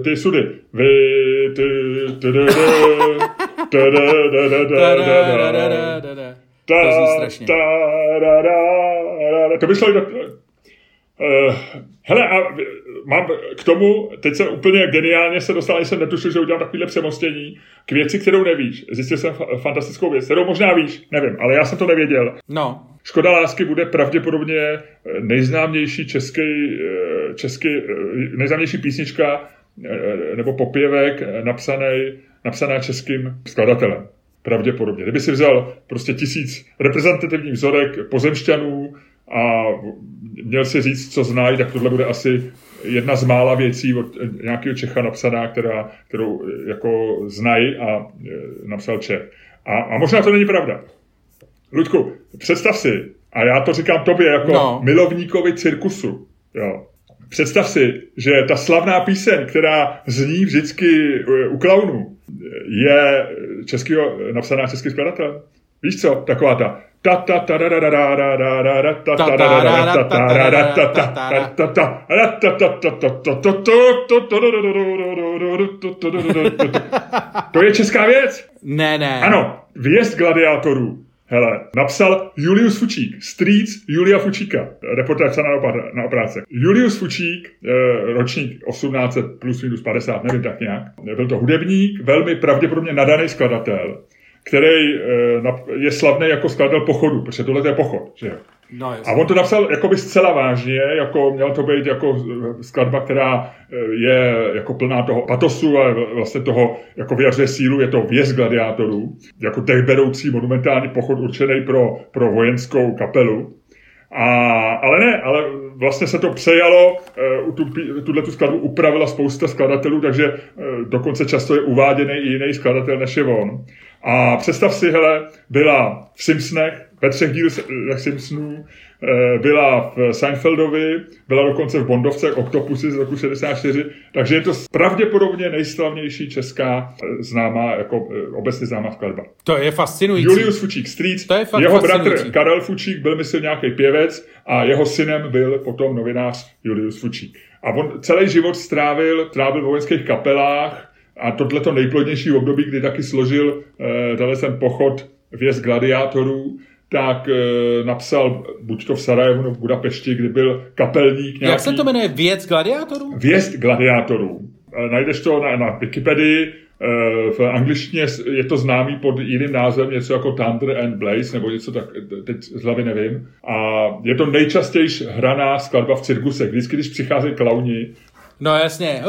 ty sudy. Vy, ty, to zní strašně. To by šlo Hele, a mám k tomu, teď se úplně geniálně se dostal, jsem netušil, že udělám takovýhle přemostění k věci, kterou nevíš. Zjistil jsem fantastickou věc, kterou možná víš, nevím, ale já jsem to nevěděl. No. Škoda lásky bude pravděpodobně eh, nejznámější český, eh, český nejznámější písnička nebo popěvek napsaný, napsaná českým skladatelem. Pravděpodobně. Kdyby si vzal prostě tisíc reprezentativních vzorek pozemšťanů a měl si říct, co znají, tak tohle bude asi jedna z mála věcí od nějakého Čecha napsaná, která, kterou jako znají a e, napsal Čech. A, a možná to není pravda. Ludku, představ si, a já to říkám tobě jako no. milovníkovi cirkusu, jo. Představ si, že ta slavná píseň, která zní vždycky u klaunů, je českýho, napsaná český skladatel. Víš co, taková ta to je česká věc. Ne, ne. Ano, ta gladiátorů. Hele, napsal Julius Fučík, strýc Julia Fučíka, reportáž na, opra- na opráce. Julius Fučík, e, ročník 18 plus minus 50, nevím tak nějak, byl to hudebník, velmi pravděpodobně nadaný skladatel který eh, je slavný jako skladatel pochodu, protože tohle je pochod, že. No, a on to napsal jakoby zcela vážně, jako měl to být jako skladba, která eh, je jako plná toho patosu a vlastně toho jako vyjařuje sílu, je to věz gladiátorů, jako těch beroucí monumentální pochod určený pro, pro vojenskou kapelu. A, ale ne, ale vlastně se to přejalo, uh, tu, tuhle tu skladbu upravila spousta skladatelů, takže dokonce často je uváděný i jiný skladatel než je on. A představ si, hele, byla v Simpsonech, ve třech dílech Simpsonů, eh, byla v Seinfeldovi, byla dokonce v Bondovce Octopusy z roku 64, takže je to pravděpodobně nejslavnější česká eh, známá, jako eh, obecně známá skladba. To je fascinující. Julius Fučík Street, to je fakt jeho bratr Karel Fučík byl, myslím, nějaký pěvec a jeho synem byl potom novinář Julius Fučík. A on celý život strávil, trávil v vojenských kapelách a tohle to nejplodnější období, kdy taky složil uh, ten pochod věz gladiátorů, tak e, napsal buď to v Sarajevu nebo v Budapešti, kdy byl kapelník nějaký... Jak se to jmenuje? Věc gladiátorů? Věc gladiátorů. E, najdeš to na, na Wikipedii, e, v angličtině je to známý pod jiným názvem, něco jako Thunder and Blaze, nebo něco tak, teď z hlavy nevím. A je to nejčastější hraná skladba v cirkuse. Vždycky, když přicházejí klauni. No jasně.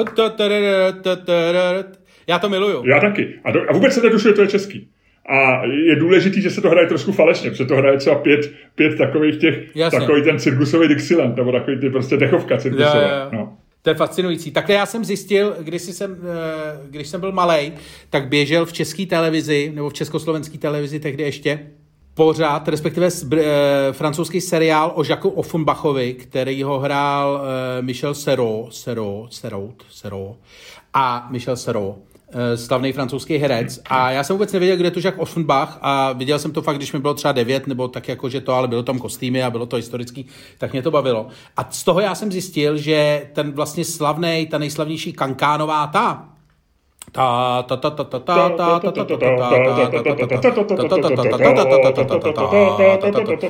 Já to miluju. Já taky. A, do, a vůbec se netušuje, to je český. A je důležitý, že se to hraje trošku falešně, protože to hraje třeba pět, pět takových těch, Jasně. takový ten cirkusový Dixieland, nebo takový ty prostě dechovka cirkusová. Jo, jo. No. To je fascinující. Takhle já jsem zjistil, když jsem, eh, když jsem byl malý, tak běžel v české televizi, nebo v československé televizi tehdy ještě, pořád, respektive uh, francouzský seriál o Jacques Offenbachovi, který ho hrál uh, Michel Serrault, Serrault, Serrault, Serrault a Michel Serrault. Eh, slavný francouzský herec. A já jsem vůbec nevěděl, kde je to Jacques Offenbach a viděl jsem to fakt, když mi bylo třeba devět, nebo tak jako, že to, ale bylo tam kostýmy a bylo to historický, tak mě to bavilo. A z toho já jsem zjistil, že ten vlastně slavný, ta nejslavnější kankánová ta,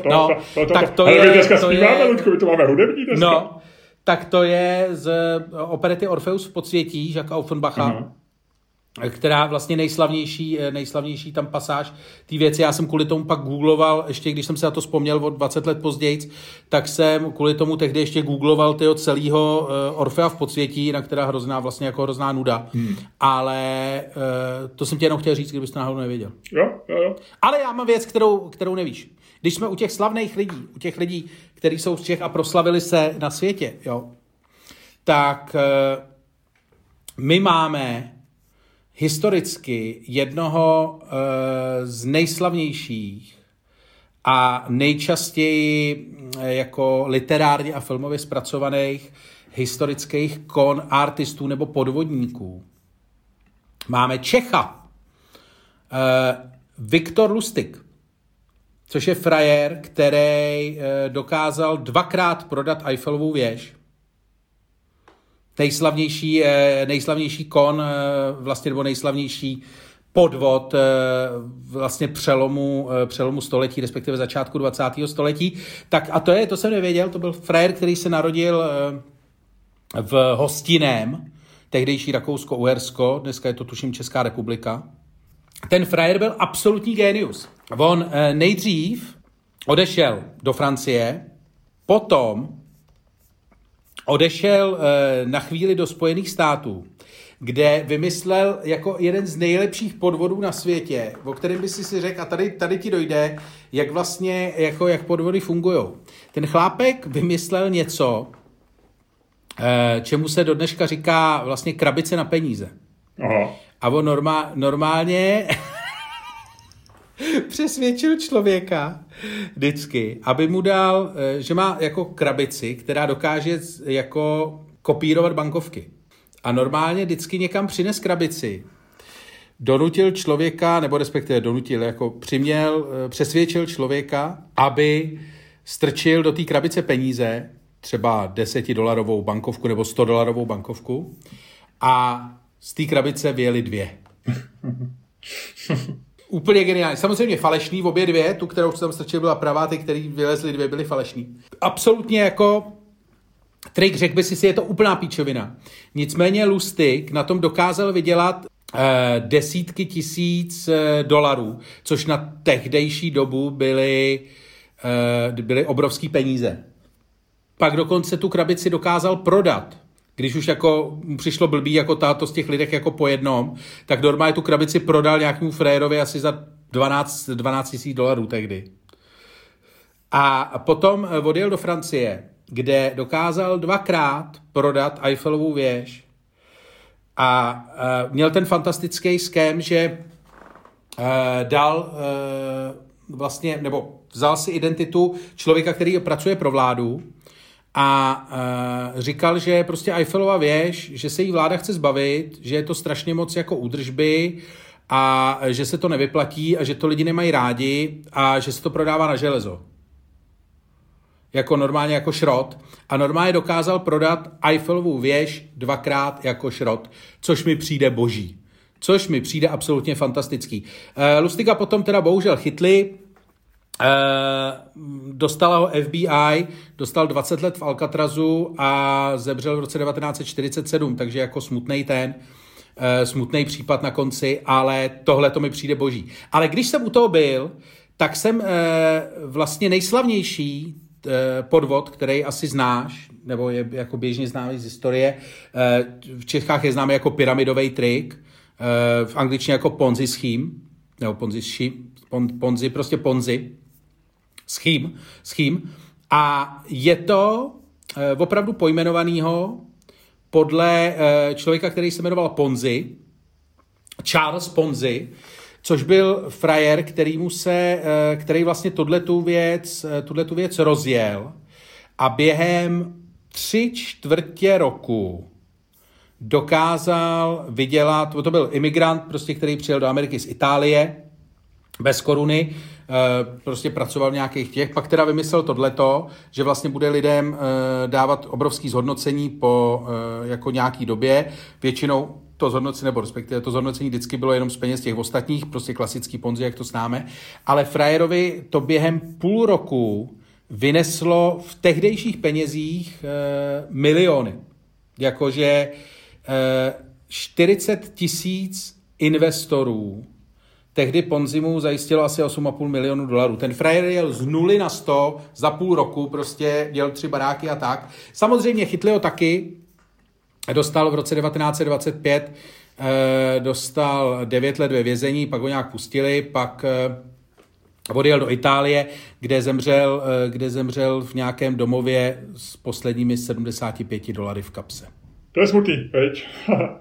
No, tak to je... No, tak to je z operety Orfeus v podsvětí Jacques Offenbacha která vlastně nejslavnější, eh, nejslavnější tam pasáž ty věci. Já jsem kvůli tomu pak googloval, ještě když jsem se na to vzpomněl o 20 let později, tak jsem kvůli tomu tehdy ještě googloval tyho celého uh, Orfea v podsvětí, na která hrozná vlastně jako hrozná nuda. Hmm. Ale uh, to jsem tě jenom chtěl říct, kdybyste náhodou nevěděl. Jo, jo, jo. Ale já mám věc, kterou, kterou nevíš. Když jsme u těch slavných lidí, u těch lidí, kteří jsou z Čech a proslavili se na světě, jo, tak my máme historicky jednoho uh, z nejslavnějších a nejčastěji eh, jako literárně a filmově zpracovaných historických kon artistů nebo podvodníků. Máme Čecha, uh, Viktor Lustig, což je frajer, který dokázal dvakrát prodat Eiffelovou věž nejslavnější, eh, nejslavnější kon, eh, vlastně nebo nejslavnější podvod eh, vlastně přelomu, přelomu století, respektive začátku 20. století. Tak a to je, to jsem nevěděl, to byl frajer, který se narodil v Hostinem, tehdejší Rakousko-Uhersko, dneska je to tuším Česká republika. Ten frajer byl absolutní genius. On nejdřív odešel do Francie, potom odešel eh, na chvíli do Spojených států, kde vymyslel jako jeden z nejlepších podvodů na světě, o kterém by si si řekl, a tady, tady ti dojde, jak vlastně, jako jak podvody fungují. Ten chlápek vymyslel něco, eh, čemu se do dneška říká vlastně krabice na peníze. Aha. A on normál, normálně přesvědčil člověka vždycky, aby mu dal, eh, že má jako krabici, která dokáže jako kopírovat bankovky. A normálně vždycky někam přines krabici, donutil člověka, nebo respektive donutil, jako přiměl, eh, přesvědčil člověka, aby strčil do té krabice peníze, třeba 10 dolarovou bankovku nebo 100 dolarovou bankovku a z té krabice vyjeli dvě. Úplně geniální. Samozřejmě falešný, v obě dvě, tu, kterou jsem strčil, byla pravá, ty, který vylezly dvě, byly falešný. Absolutně jako trik, řekl by si si, je to úplná píčovina. Nicméně Lustig na tom dokázal vydělat eh, desítky tisíc eh, dolarů, což na tehdejší dobu byly, eh, byly obrovský peníze. Pak dokonce tu krabici dokázal prodat když už jako přišlo blbý jako táto z těch lidech jako po jednom, tak normálně tu krabici prodal nějakému frérovi asi za 12, 12 000 dolarů tehdy. A potom odjel do Francie, kde dokázal dvakrát prodat Eiffelovou věž a uh, měl ten fantastický ském, že uh, dal uh, vlastně, nebo vzal si identitu člověka, který pracuje pro vládu a uh, říkal, že prostě Eiffelova věž, že se jí vláda chce zbavit, že je to strašně moc jako údržby a že se to nevyplatí a že to lidi nemají rádi a že se to prodává na železo. Jako normálně jako šrot. A normálně dokázal prodat Eiffelovu věž dvakrát jako šrot, což mi přijde boží. Což mi přijde absolutně fantastický. Uh, Lustika potom teda bohužel chytli, dostala ho FBI, dostal 20 let v Alcatrazu a zemřel v roce 1947, takže jako smutný ten, uh, smutný případ na konci, ale tohle to mi přijde boží. Ale když jsem u toho byl, tak jsem uh, vlastně nejslavnější podvod, který asi znáš, nebo je jako běžně známý z historie. V Čechách je známý jako pyramidový trik, v angličtině jako Ponzi scheme, nebo Ponzi scheme, Ponzi, prostě Ponzi, schým, schým. A je to eh, opravdu pojmenovanýho podle eh, člověka, který se jmenoval Ponzi, Charles Ponzi, což byl frajer, který, mu se, eh, který vlastně tu věc, tu věc rozjel a během tři čtvrtě roku dokázal vydělat, to byl imigrant, prostě, který přijel do Ameriky z Itálie, bez koruny, eh, prostě pracoval v nějakých těch, pak teda vymyslel tohleto, že vlastně bude lidem eh, dávat obrovský zhodnocení po eh, jako nějaký době, většinou to zhodnocení, nebo respektive to zhodnocení vždycky bylo jenom z peněz těch ostatních, prostě klasický ponzi, jak to známe, ale frajerovi to během půl roku vyneslo v tehdejších penězích miliony. Jakože e, 40 tisíc investorů tehdy Ponzi mu zajistilo asi 8,5 milionů dolarů. Ten frajer jel z nuly na 100 za půl roku, prostě dělal tři baráky a tak. Samozřejmě chytli ho taky, dostal v roce 1925 eh, dostal 9 let ve vězení, pak ho nějak pustili, pak eh, odjel do Itálie, kde zemřel, eh, kde zemřel v nějakém domově s posledními 75 dolary v kapse. To je smutný, veď?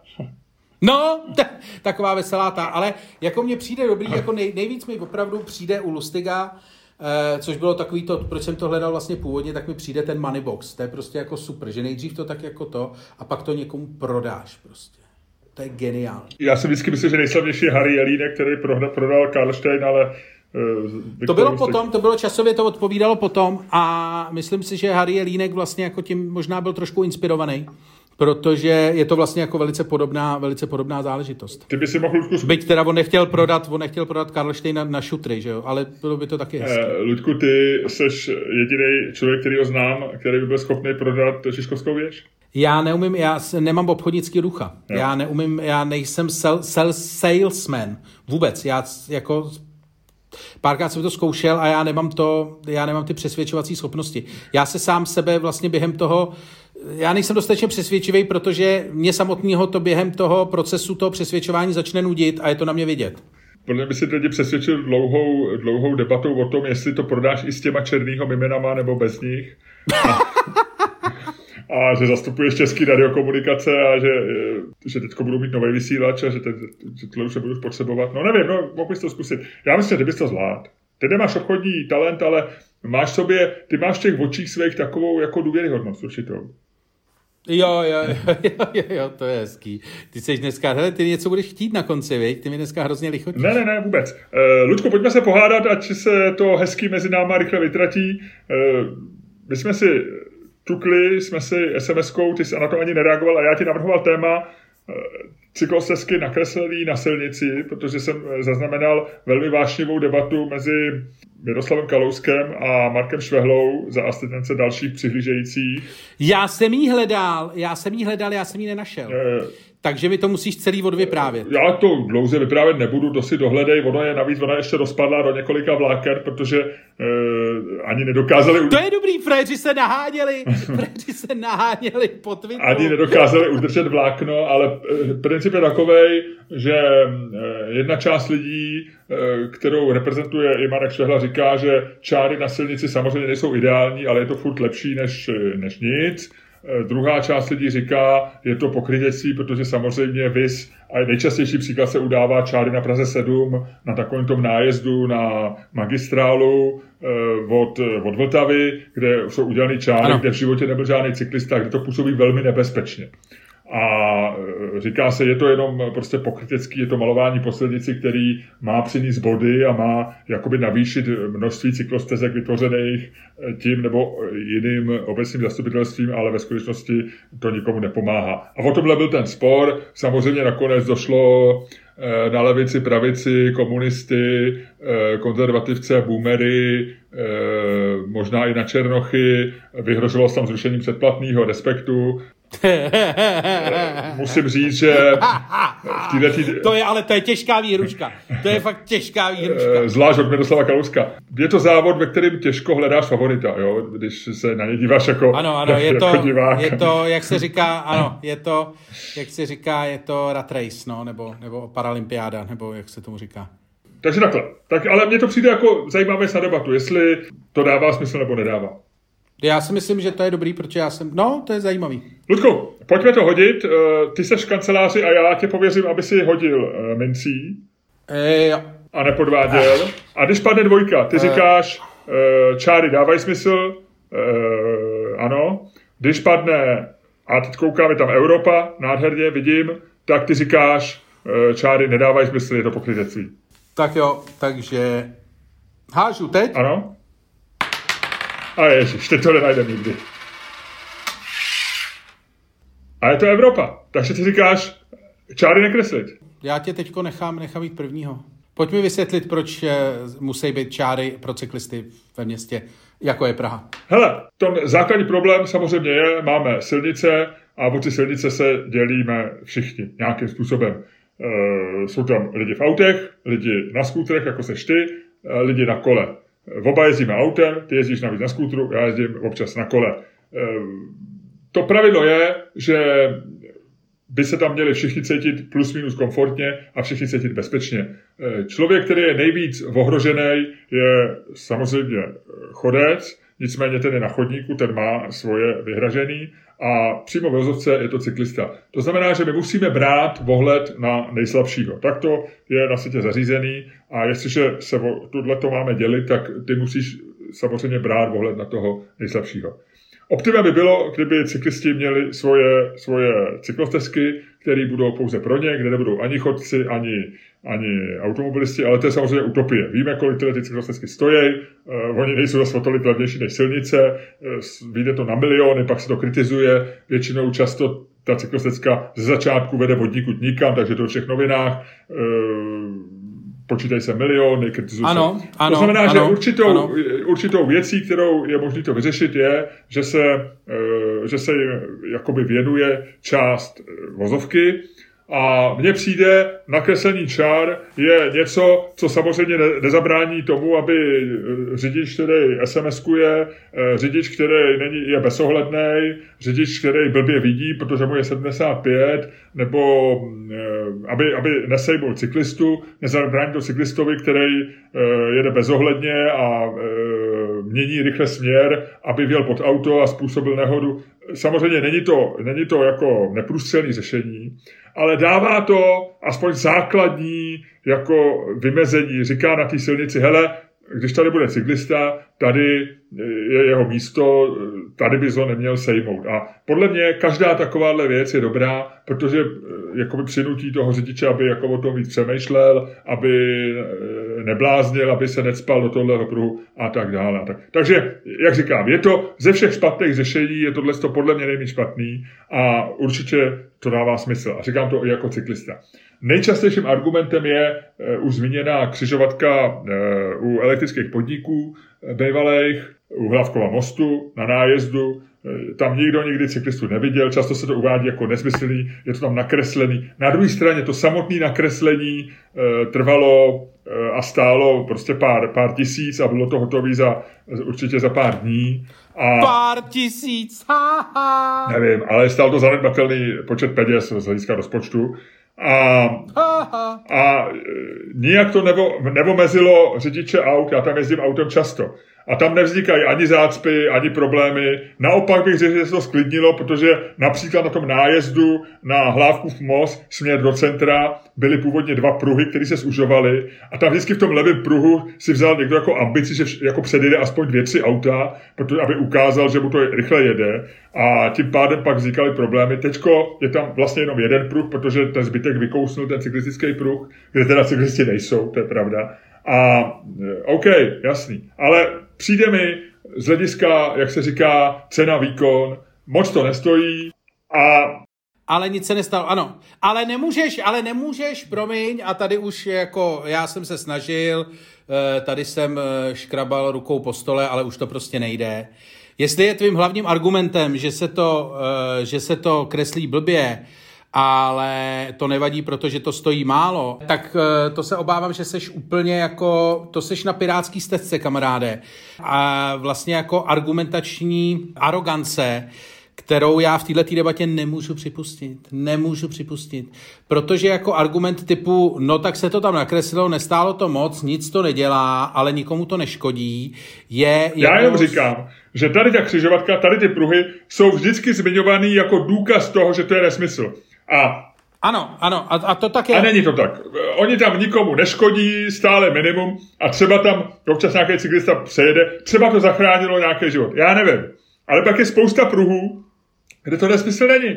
No, t- taková veselá ta, ale jako mně přijde dobrý, jako nej, nejvíc mi opravdu přijde u Lustiga, eh, což bylo takový to, proč jsem to hledal vlastně původně, tak mi přijde ten money box. To je prostě jako super, že nejdřív to tak jako to a pak to někomu prodáš prostě. To je geniální. Já si vždycky myslím, že nejslavnější je Harry Jelínek, který prodal Karlštejn, ale eh, to bylo potom, to bylo časově, to odpovídalo potom a myslím si, že Harry Jelínek vlastně jako tím možná byl trošku inspirovaný protože je to vlastně jako velice podobná, velice podobná záležitost. Ty by si mohl, Ludku... Byť teda on nechtěl prodat, on nechtěl prodat Karlštejna na šutry, že jo? ale bylo by to taky hezké. Eh, Ludku, ty jsi jediný člověk, který ho znám, který by byl schopný prodat Žižkovskou věž? Já neumím, já nemám obchodnický ducha. Jo. Já neumím, já nejsem sell, sell, salesman. Vůbec. Já jako Párkrát jsem to zkoušel a já nemám to, já nemám ty přesvědčovací schopnosti. Já se sám sebe vlastně během toho já nejsem dostatečně přesvědčivý, protože mě samotného to během toho procesu toho přesvědčování začne nudit a je to na mě vidět. Podle mě by si lidi přesvědčil dlouhou, dlouhou debatou o tom, jestli to prodáš i s těma černýho jmenama nebo bez nich. A, a že zastupuješ český radiokomunikace a že, že teď budu mít nový vysílač a že, teď, že tohle už se budu potřebovat. No nevím, no, mohl bys to zkusit. Já myslím, že bys to zvlád. Ty nemáš obchodní talent, ale máš sobě, ty máš v těch očích svých takovou jako důvěryhodnost určitou. Jo, jo, jo, jo, jo, to je hezký. Ty jsi dneska, hele, ty něco budeš chtít na konci, viď? Ty mi dneska hrozně lichotíš. Ne, ne, ne, vůbec. Uh, Ludku, pojďme se pohádat, ať se to hezký mezi náma rychle vytratí. Uh, my jsme si tukli, jsme si SMS-kou, ty jsi na to ani nereagoval a já ti navrhoval téma uh, cyklostezky nakreslený na silnici, protože jsem zaznamenal velmi vášnivou debatu mezi Miroslavem Kalouskem a Markem Švehlou za asistence dalších přihlížejících. Já jsem jí hledal, já jsem jí hledal, já jsem jí nenašel. Je, takže mi to musíš celý odvyprávět. Já to dlouze vyprávět nebudu, to si dohledej. Ona je navíc, ona ještě rozpadla do několika vláken, protože e, ani nedokázali... To je dobrý, Fréři se naháněli, Fréři se naháněli po Twitteru. Ani nedokázali udržet vlákno, ale e, princip je takovej, že e, jedna část lidí, e, kterou reprezentuje i Marek Švehla, říká, že čáry na silnici samozřejmě nejsou ideální, ale je to furt lepší než, než nic Eh, druhá část lidí říká, je to pokrytectví, protože samozřejmě VIS a nejčastější příklad se udává čáry na Praze 7 na takovém tom nájezdu na magistrálu eh, od, od Vltavy, kde jsou udělané čáry, ano. kde v životě nebyl žádný cyklista, kde to působí velmi nebezpečně a e, říká se, je to jenom prostě pokrytecký, je to malování poslednici, který má přinést body a má jakoby navýšit množství cyklostezek vytvořených e, tím nebo jiným obecným zastupitelstvím, ale ve skutečnosti to nikomu nepomáhá. A o tomhle byl ten spor. Samozřejmě nakonec došlo e, na levici, pravici, komunisty, konzervativce, boomery, možná i na Černochy, vyhrožilo se tam zrušením předplatného respektu Musím říct, že v této tý... To je ale to je těžká výhruška. To je fakt těžká výhruška. Zvlášť od Miroslava Kalouska. Je to závod, ve kterém těžko hledáš favorita, jo? když se na ně díváš jako, ano, ano, je jako to, divák. Je to, jak se říká, ano, je to, jak se říká, je to rat race, no, nebo, nebo paralympiáda, nebo jak se tomu říká. Takže takhle. Tak, ale mně to přijde jako zajímavé na debatu, jestli to dává smysl nebo nedává. Já si myslím, že to je dobrý, protože já jsem... No, to je zajímavý. Ludku, pojďme to hodit. Eh, ty seš v kanceláři a já tě pověřím, aby si hodil eh, mincí. E, jo. A nepodváděl. Ach. A když padne dvojka, ty e... říkáš, čáry dávají smysl, ano. Když padne a teď koukáme tam Evropa, nádherně, vidím, tak ty říkáš, čáry nedávají smysl, je to pokrytectví. Tak jo, takže hážu teď. Ano? A ježiš, teď to nenajdem nikdy. A je to Evropa. Takže ty říkáš, čáry nekreslit. Já tě teďko nechám, nechám jít prvního. Pojď mi vysvětlit, proč eh, musí být čáry pro cyklisty ve městě, jako je Praha. Hele, ten základní problém samozřejmě je, máme silnice a o ty silnice se dělíme všichni nějakým způsobem. E, jsou tam lidi v autech, lidi na skútrech, jako seš ty, e, lidi na kole. Oba jezdíme autem, ty jezdíš navíc na skútru, já jezdím občas na kole. E, to pravidlo je, že by se tam měli všichni cítit plus minus komfortně a všichni cítit bezpečně. Člověk, který je nejvíc ohrožený, je samozřejmě chodec, nicméně ten je na chodníku, ten má svoje vyhražený a přímo v vozovce je to cyklista. To znamená, že my musíme brát ohled na nejslabšího. Tak to je na světě zařízený a jestliže se o tohleto máme dělit, tak ty musíš samozřejmě brát ohled na toho nejslabšího. Optimem by bylo, kdyby cyklisti měli svoje, svoje cyklostezky, které budou pouze pro ně, kde nebudou ani chodci, ani, ani automobilisti, ale to je samozřejmě utopie. Víme, kolik tyhle ty cyklostezky stojí, uh, oni nejsou zase o tolik levnější než silnice, uh, vyjde to na miliony, pak se to kritizuje, většinou často ta cyklostezka ze začátku vede vodníkud nikam, takže to v všech novinách. Uh, počítají se miliony, kritizují ano, se. Ano, to znamená, ano, že určitou, ano. určitou věcí, kterou je možné to vyřešit, je, že se, eh, že se jim jakoby věnuje část eh, vozovky, a mně přijde, nakreslení čár je něco, co samozřejmě nezabrání tomu, aby eh, řidič, který SMS-kuje, eh, řidič, který není, je bezohledný, řidič, který blbě vidí, protože mu je 75, nebo eh, aby, aby nesejbol cyklistu, nezabrání to cyklistovi, který jede bezohledně a mění rychle směr, aby věl pod auto a způsobil nehodu. Samozřejmě není to, není to jako neprůstřelné řešení, ale dává to aspoň základní jako vymezení. Říká na té silnici, hele, když tady bude cyklista, tady je jeho místo, tady by ho neměl sejmout. A podle mě každá takováhle věc je dobrá, protože eh, jakoby přinutí toho řidiče, aby jako o tom víc přemýšlel, aby eh, nebláznil, aby se necpal do tohohle pruhu a tak dále. Takže, jak říkám, je to ze všech špatných řešení, je tohle to podle mě nejméně špatný a určitě to dává smysl. A říkám to i jako cyklista. Nejčastějším argumentem je uh, už zmíněná křižovatka uh, u elektrických podniků uh, bývalých, u Hlavkova mostu, na nájezdu. Tam nikdo nikdy cyklistu neviděl, často se to uvádí jako nesmyslný, je to tam nakreslený. Na druhé straně to samotné nakreslení trvalo a stálo prostě pár, pár tisíc a bylo to hotové za, určitě za pár dní. A, pár tisíc, ha. Nevím, ale stál to zanedbatelný počet peněz z hlediska rozpočtu. A, a e, nijak to nebo, nebomezilo řidiče aut, já tam jezdím autem často. A tam nevznikají ani zácpy, ani problémy. Naopak bych řekl, že se to sklidnilo, protože například na tom nájezdu na v most směr do centra byly původně dva pruhy, které se zužovaly. A tam vždycky v tom levém pruhu si vzal někdo jako ambici, že jako předjede aspoň dvě, tři auta, protože aby ukázal, že mu to rychle jede. A tím pádem pak vznikaly problémy. Teďko je tam vlastně jenom jeden pruh, protože ten zbytek vykousnul ten cyklistický pruh, kde teda cyklisti nejsou, to je pravda. A e, OK, jasný. Ale přijde mi z hlediska, jak se říká, cena výkon, moc to nestojí a ale nic se nestalo, ano. Ale nemůžeš, ale nemůžeš, promiň, a tady už jako, já jsem se snažil, e, tady jsem e, škrabal rukou po stole, ale už to prostě nejde. Jestli je tvým hlavním argumentem, že se to, že se to kreslí blbě, ale to nevadí, protože to stojí málo, tak eh, to se obávám, že seš úplně jako, to seš na pirátský stezce, kamaráde. A vlastně jako argumentační arogance, kterou já v této debatě nemůžu připustit. Nemůžu připustit. Protože jako argument typu, no tak se to tam nakreslilo, nestálo to moc, nic to nedělá, ale nikomu to neškodí, je... Já jako... jenom říkám, že tady ta křižovatka, tady ty pruhy jsou vždycky zmiňovaný jako důkaz toho, že to je nesmysl. A ano, ano, a, a to tak je. A není to tak. Oni tam nikomu neškodí, stále minimum a třeba tam občas nějaký cyklista přejede, třeba to zachránilo nějaký život. Já nevím. Ale pak je spousta pruhů, kde to nesmysl není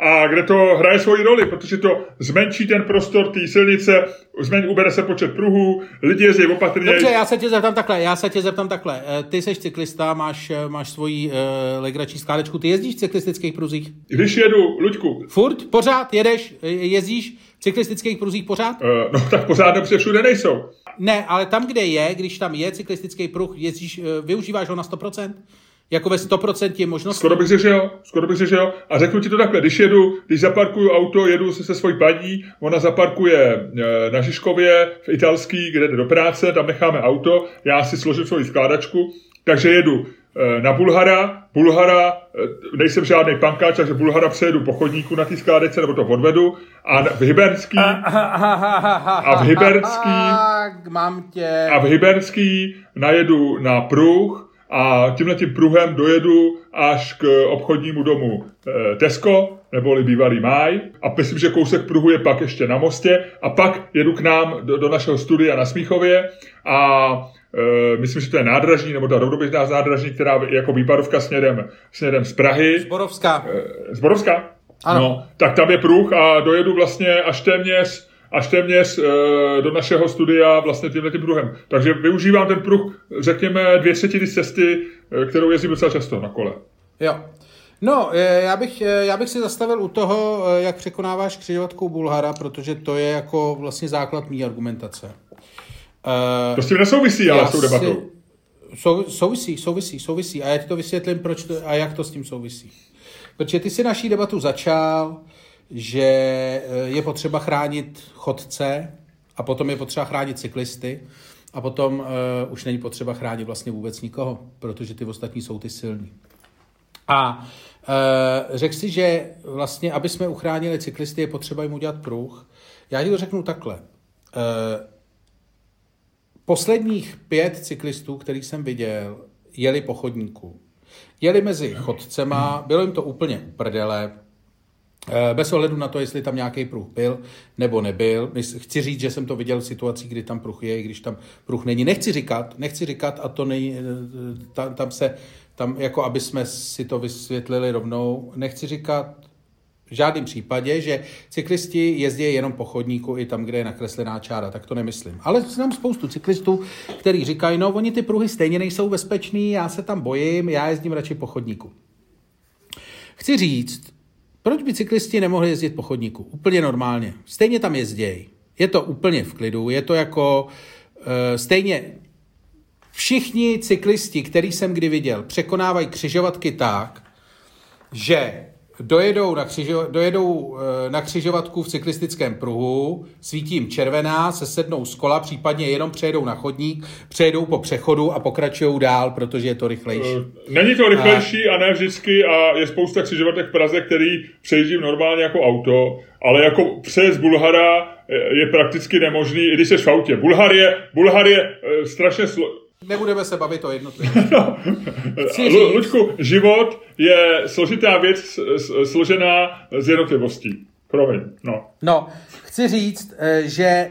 a kde to hraje svoji roli, protože to zmenší ten prostor té silnice, zmen, ubere se počet pruhů, lidi jezdí opatrně. Dobře, já se tě zeptám takhle, já se tě zeptám takhle. Eh, ty jsi cyklista, máš, eh, máš svoji uh, legrační skálečku, ty jezdíš v cyklistických pruzích? Když jedu, Luďku. Furt? Pořád jedeš, jezdíš v cyklistických pruzích pořád? Uh, no tak pořád dobře všude nejsou. Ne, ale tam, kde je, když tam je cyklistický pruh, jezdíš, využíváš ho na 100%? Jako ve 100% možnost? Skoro bych řekl, že jo. Skoro bych řekl, že jo. A řeknu ti to takhle, když jedu, když zaparkuju auto, jedu se se svojí paní, ona zaparkuje e, na Žižkově v italský, kde jde do práce, tam necháme auto, já si složím svoji skládačku, takže jedu e, na Bulhara, Bulhara, e, nejsem žádný pankáč, takže Bulhara přejedu po chodníku na té skládece, nebo to odvedu, a v Hybernský, a v Hybernský, mám tě. a v Hybernský najedu na pruh, a tímhle tím pruhem dojedu až k obchodnímu domu eh, Tesco, neboli bývalý Máj. A myslím, že kousek pruhu je pak ještě na mostě. A pak jedu k nám do, do našeho studia na Smíchově a e, myslím, že to je nádraží, nebo ta rovnoběžná nádraží, která je jako výpadovka směrem, směrem z Prahy. Zborovská. E, Zborovská? Ano. No, tak tam je pruh a dojedu vlastně až téměř až téměř e, do našeho studia vlastně tímhle tím pruhem. Takže využívám ten pruh, řekněme, dvě třetiny cesty, e, kterou jezdím docela často na kole. Jo. No, eh, já bych, já bych si zastavil u toho, jak překonáváš křižovatkou Bulhara, protože to je jako vlastně základ mý argumentace. To s tím nesouvisí, ale s tou debatou. Sou, souvisí, souvisí, souvisí. A já ti to vysvětlím, proč to, a jak to s tím souvisí. Protože ty si naší debatu začal, že eh, je potřeba chránit chodce a potom je potřeba chránit cyklisty a potom uh, už není potřeba chránit vlastně vůbec nikoho, protože ty ostatní jsou ty silní. A uh, řekl si, že vlastně, aby jsme uchránili cyklisty, je potřeba jim udělat pruh. Já ti to řeknu takhle. Uh, posledních pět cyklistů, který jsem viděl, jeli po chodníku. Jeli mezi chodcema, bylo jim to úplně uprdele, bez ohledu na to, jestli tam nějaký pruh byl nebo nebyl. Chci říct, že jsem to viděl v situaci, kdy tam pruh je, když tam pruh není. Nechci říkat, nechci říkat a to není, eh, tam, tam se, tam jako aby jsme si to vysvětlili rovnou, nechci říkat v žádném případě, že cyklisti jezdí jenom po chodníku i tam, kde je nakreslená čára, tak to nemyslím. Ale znám spoustu cyklistů, kteří říkají, no oni ty pruhy stejně nejsou bezpečný, já se tam bojím, já jezdím radši po chodníku. Chci říct, proč by cyklisti nemohli jezdit po chodníku? Úplně normálně. Stejně tam jezdějí. Je to úplně v klidu. Je to jako uh, stejně všichni cyklisti, který jsem kdy viděl, překonávají křižovatky tak, že dojedou na, křižo, dojedou eh, na křižovatku v cyklistickém pruhu, svítí jim červená, se sednou z kola, případně jenom přejedou na chodník, přejedou po přechodu a pokračují dál, protože je to rychlejší. Eh, není to rychlejší a, a ne vždycky a je spousta křižovatek v Praze, který přejíždím normálně jako auto, ale jako přejezd Bulhara eh, je prakticky nemožný, i když jsi v autě. Bulhar je, Bulhar je strašně slo- Nebudeme se bavit o jednotlivých. no. Luďku, život je složitá věc, složená z jednotlivostí. Promiň, no. No, chci říct, eh, že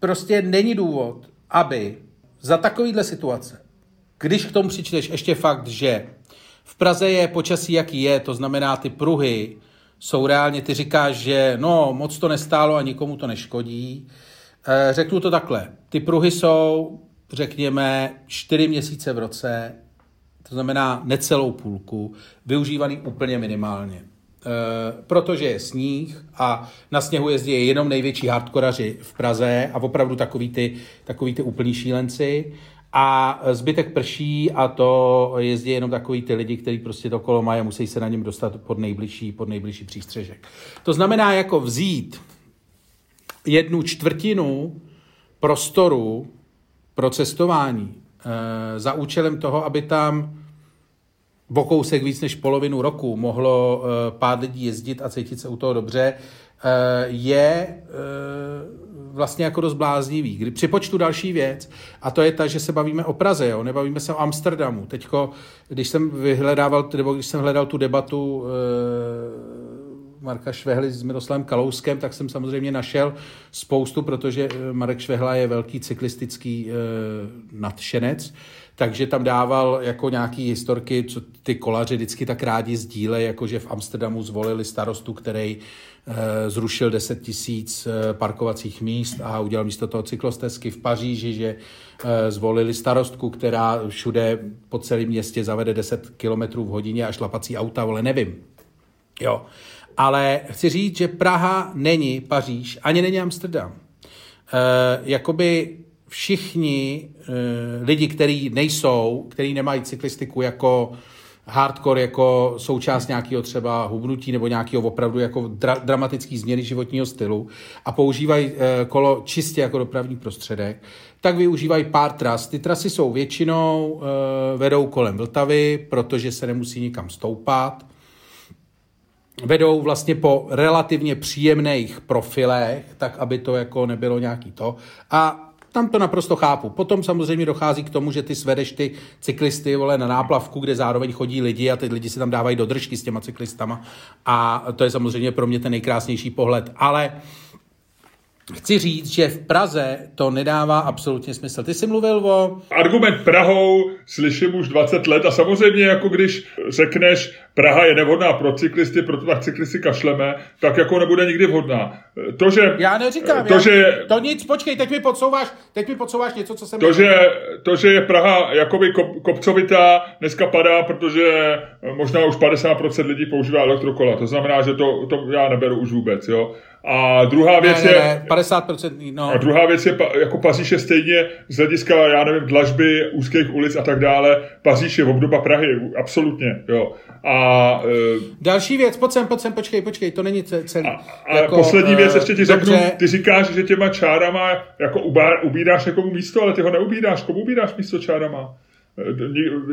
prostě není důvod, aby za takovýhle situace, když k tomu přičteš ještě fakt, že v Praze je počasí, jaký je, to znamená ty pruhy jsou reálně, ty říkáš, že no, moc to nestálo a nikomu to neškodí. Eh, řeknu to takhle, ty pruhy jsou řekněme, čtyři měsíce v roce, to znamená necelou půlku, využívaný úplně minimálně. E, protože je sníh a na sněhu jezdí jenom největší hardkoraři v Praze a opravdu takový ty, takový ty úplní šílenci. A zbytek prší a to jezdí jenom takový ty lidi, kteří prostě to kolo mají a musí se na něm dostat pod nejbližší, pod nejbližší přístřežek. To znamená jako vzít jednu čtvrtinu prostoru pro cestování e, za účelem toho, aby tam v kousek víc než polovinu roku mohlo e, pár lidí jezdit a cítit se u toho dobře, e, je vlastně jako dost bláznivý. Kdy připočtu další věc, a to je ta, že se bavíme o Praze, jo? nebavíme se o Amsterdamu. Teďko, když jsem vyhledával, nebo když jsem hledal tu debatu, Marka Švehly s Miroslavem Kalouskem, tak jsem samozřejmě našel spoustu, protože Marek Švehla je velký cyklistický e, nadšenec, takže tam dával jako nějaký historky, co ty kolaři vždycky tak rádi sdílejí, jako že v Amsterdamu zvolili starostu, který e, zrušil 10 tisíc parkovacích míst a udělal místo toho cyklostezky v Paříži, že zvolili starostku, která všude po celém městě zavede 10 km v hodině a šlapací auta, ale nevím. Jo. Ale chci říct, že Praha není Paříž, ani není Amsterdam. E, jakoby všichni e, lidi, kteří nejsou, kteří nemají cyklistiku jako hardcore, jako součást nějakého třeba hubnutí nebo nějakého opravdu jako dra- dramatický změny životního stylu a používají e, kolo čistě jako dopravní prostředek, tak využívají pár tras. Ty trasy jsou většinou, e, vedou kolem Vltavy, protože se nemusí nikam stoupat vedou vlastně po relativně příjemných profilech, tak aby to jako nebylo nějaký to. A tam to naprosto chápu. Potom samozřejmě dochází k tomu, že ty svedeš ty cyklisty vole, na náplavku, kde zároveň chodí lidi a ty lidi si tam dávají do držky s těma cyklistama. A to je samozřejmě pro mě ten nejkrásnější pohled. Ale uh, chci říct, že v Praze to nedává absolutně smysl. Ty jsi mluvil o... Argument Prahou slyším už 20 let a samozřejmě jako když řekneš, Praha je nevhodná pro cyklisty, proto tak cyklisty kašleme, tak jako nebude nikdy vhodná. To, že... Já neříkám, to, já, že, to nic, počkej, teď mi podsouváš, teď mi podsouváš něco, co jsem... To, že, to, že je Praha jakoby kop, kopcovitá, dneska padá, protože možná už 50% lidí používá elektrokola. To znamená, že to, to já neberu už vůbec, jo. A druhá věc ne, ne, je... Ne, 50%, no. A druhá věc je, jako Paříž je stejně z hlediska, já nevím, dlažby, úzkých ulic a tak dále. Paříž je obdoba Prahy, absolutně, jo. A... Uh, Další věc, pojď sem, pojď sem, počkej, počkej, to není celý. A, a jako, poslední věc ještě ti řeknu, ty říkáš, že těma čárama jako ubíráš někomu místo, ale ty ho neubíráš, komu ubíráš místo čárama?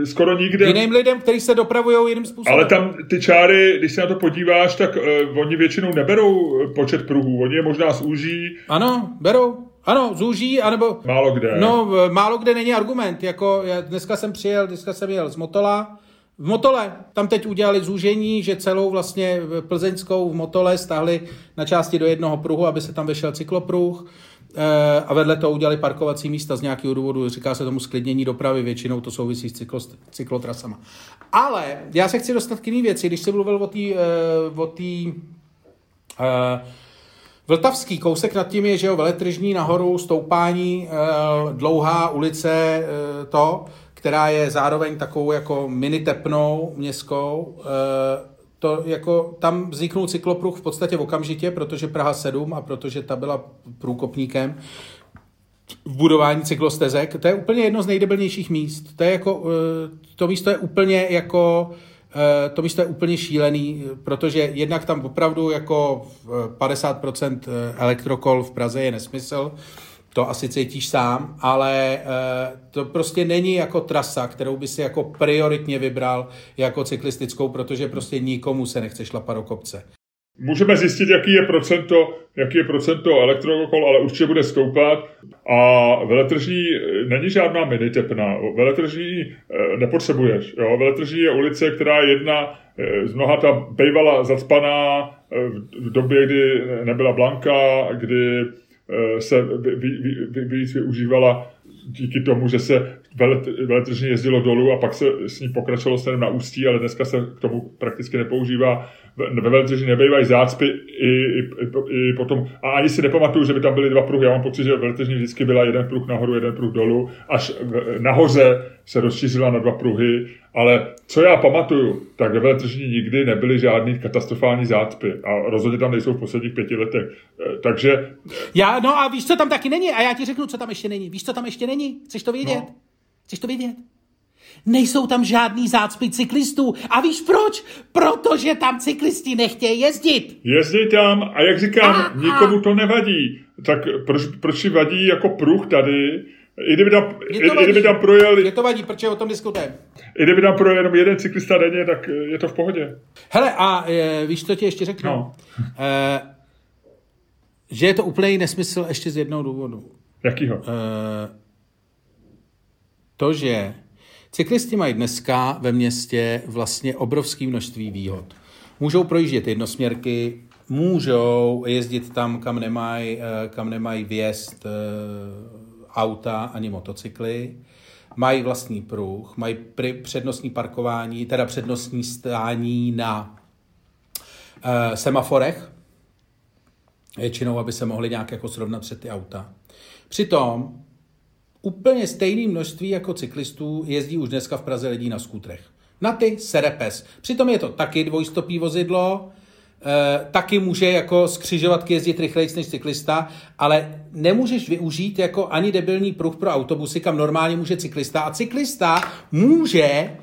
Skoro nikde. Jiným lidem, kteří se dopravují jiným způsobem. Ale tam ty čáry, když se na to podíváš, tak uh, oni většinou neberou eh, počet pruhů. Oni je možná zúží. Ano, berou. Ano, zúží, anebo... Málo kde. No, málo kde není argument. Jako já dneska jsem přijel, dneska jsem jel z Motola, v Motole, tam teď udělali zúžení, že celou vlastně plzeňskou v Motole stáhli na části do jednoho pruhu, aby se tam vešel cyklopruh. Eh, a vedle toho udělali parkovací místa z nějakého důvodu, říká se tomu sklidnění dopravy, většinou to souvisí s cyklo, cyklotrasama. Ale já se chci dostat k jiné věci, když jsi mluvil o té uh, o tý, uh, Vltavský kousek nad tím je, že jo, veletržní nahoru, stoupání, uh, dlouhá ulice, to, která je zároveň takovou jako mini tepnou městskou, to jako, tam vzniknul cyklopruh v podstatě v okamžitě, protože Praha 7 a protože ta byla průkopníkem v budování cyklostezek. To je úplně jedno z nejdebilnějších míst. To, je jako, eh, to místo je úplně jako eh, to místo je úplně šílený, protože jednak tam opravdu jako 50% eh, elektrokol v Praze je nesmysl, to asi cítíš sám, ale uh, to prostě není jako trasa, kterou by si jako prioritně vybral jako cyklistickou, protože prostě nikomu se nechce šlapat do kopce. Můžeme zjistit, jaký je procento, jaký je procento elektrokol, ale určitě bude stoupat. A veletržní eh, není žádná minitepna. Veletržní eh, nepotřebuješ. Jo? Veletržní je ulice, která je jedna z mnoha ta bývala zacpaná v době, kdy nebyla Blanka, kdy Eh, se víc využívala díky tomu, že se veletržně jezdilo dolů a pak se s ní pokračovalo směrem na ústí, ale dneska se k tomu prakticky nepoužívá. Ve veletrží nebývají zácpy i, i, i, i, potom, a ani si nepamatuju, že by tam byly dva pruhy. Já mám pocit, že veletržní vždycky byla jeden pruh nahoru, jeden pruh dolů, až nahoře se rozšířila na dva pruhy, ale co já pamatuju, tak ve veletržní nikdy nebyly žádný katastrofální zácpy a rozhodně tam nejsou v posledních pěti letech. Eh, takže... Já, no a víš, co tam taky není? A já ti řeknu, co tam ještě není. Víš, co tam ještě není? Chceš to vědět? No. Chceš to vědět? Nejsou tam žádný zácpy cyklistů. A víš proč? Protože tam cyklisti nechtějí jezdit. Jezdí tam a jak říkám, a, nikomu to nevadí. Tak proč, proč si vadí jako pruh tady, i kdyby tam, i, i kdyby tam projel... Je to vadí, proč o tom diskutujeme? I kdyby tam projel jenom jeden cyklista denně, tak je to v pohodě. Hele, a e, víš, co ti ještě řeknu? No. E, že je to úplný nesmysl ještě z jednoho důvodu. Jakýho? E, to, že cyklisti mají dneska ve městě vlastně obrovské množství výhod. můžou projíždět jednosměrky, můžou jezdit tam, kam nemají eh, kam nemaj vjezd eh, auta ani motocykly, mají vlastní pruh, mají přednostní parkování, teda přednostní stání na uh, semaforech, většinou, aby se mohli nějak jako srovnat před ty auta. Přitom úplně stejné množství jako cyklistů jezdí už dneska v Praze lidí na skútrech. Na ty serepes. Přitom je to taky dvojstopý vozidlo, e, taky může jako z křižovatky jezdit rychleji než cyklista, ale nemůžeš využít jako ani debilní pruh pro autobusy, kam normálně může cyklista. A cyklista může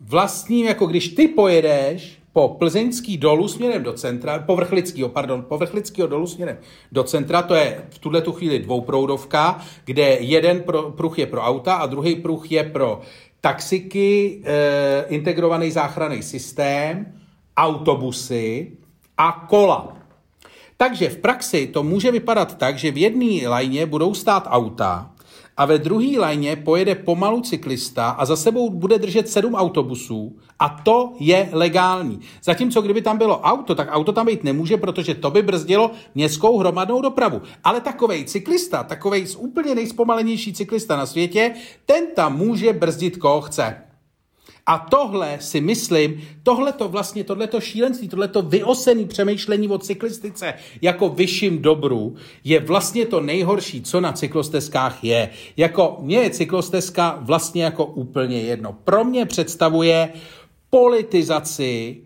vlastním, jako když ty pojedeš po Plzeňský dolu směrem do centra, povrchlického, pardon, povrchlického dolu směrem do centra, to je v tuhle tu chvíli dvouproudovka, kde jeden pro, pruh je pro auta a druhý pruh je pro taxiky, e, integrovaný záchranný systém, autobusy a kola. Takže v praxi to může vypadat tak, že v jedné lajně budou stát auta, a ve druhé lajně pojede pomalu cyklista a za sebou bude držet sedm autobusů a to je legální. Zatímco kdyby tam bylo auto, tak auto tam být nemůže, protože to by brzdilo městskou hromadnou dopravu. Ale takovej cyklista, takovej úplně nejspomalenější cyklista na světě, ten tam může brzdit koho chce. A tohle si myslím, tohle to vlastně, tohle to šílenství, tohle to vyosený přemýšlení o cyklistice jako vyšším dobru je vlastně to nejhorší, co na cyklostezkách je. Jako mě je cyklostezka vlastně jako úplně jedno. Pro mě představuje politizaci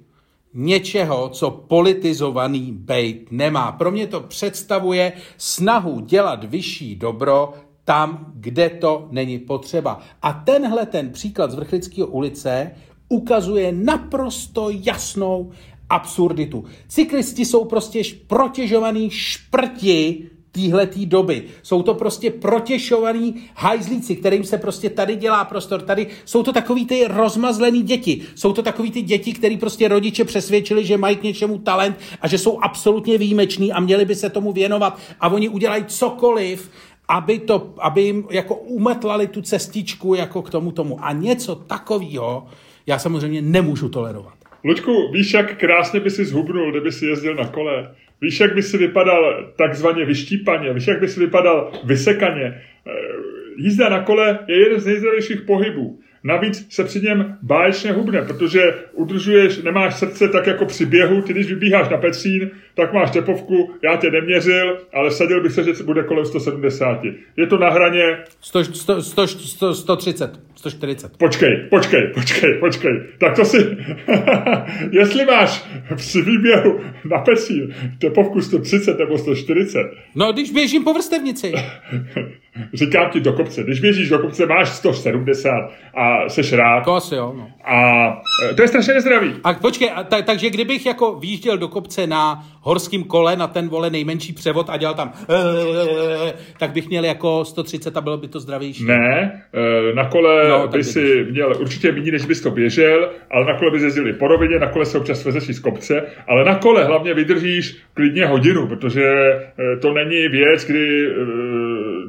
něčeho, co politizovaný bejt nemá. Pro mě to představuje snahu dělat vyšší dobro tam, kde to není potřeba. A tenhle ten příklad z Vrchlického ulice ukazuje naprosto jasnou absurditu. Cyklisti jsou prostě protěžovaný šprti týhletý doby. Jsou to prostě protěšovaný hajzlíci, kterým se prostě tady dělá prostor. Tady jsou to takový ty rozmazlený děti. Jsou to takový ty děti, který prostě rodiče přesvědčili, že mají k něčemu talent a že jsou absolutně výjimeční a měli by se tomu věnovat a oni udělají cokoliv, aby, to, aby jim jako umetlali tu cestičku jako k tomu tomu. A něco takového já samozřejmě nemůžu tolerovat. Luďku, víš, jak krásně by si zhubnul, kdyby si jezdil na kole? Víš, jak by si vypadal takzvaně vyštípaně? Víš, jak by si vypadal vysekaně? Eh, jízda na kole je jeden z nejzdravějších pohybů. Navíc se při něm báječně hubne, protože udržuješ, nemáš srdce tak jako při běhu, ty když vybíháš na Petřín, tak máš tepovku, já tě neměřil, ale sadil bych se, že bude kolem 170. Je to na hraně... 100, 100, 100, 100, 130, 140. Počkej, počkej, počkej, počkej. Tak to si... Jestli máš při výběhu na Petřín tepovku 130 nebo 140... No, když běžím po vrstevnici. Říkám ti do kopce. Když běžíš do kopce, máš 170 a seš rád. To asi jo, no. A e, to je strašně nezdravý. A počkej, a ta, takže kdybych jako výjížděl do kopce na horským kole, na ten vole nejmenší převod a dělal tam tak bych měl jako 130 a bylo by to zdravější. Ne, e, na kole no, by si měl určitě méně, než bys to běžel, ale na kole by jezdili po rovině, na kole se občas vezeš z kopce, ale na kole hlavně vydržíš klidně hodinu, protože e, to není věc, kdy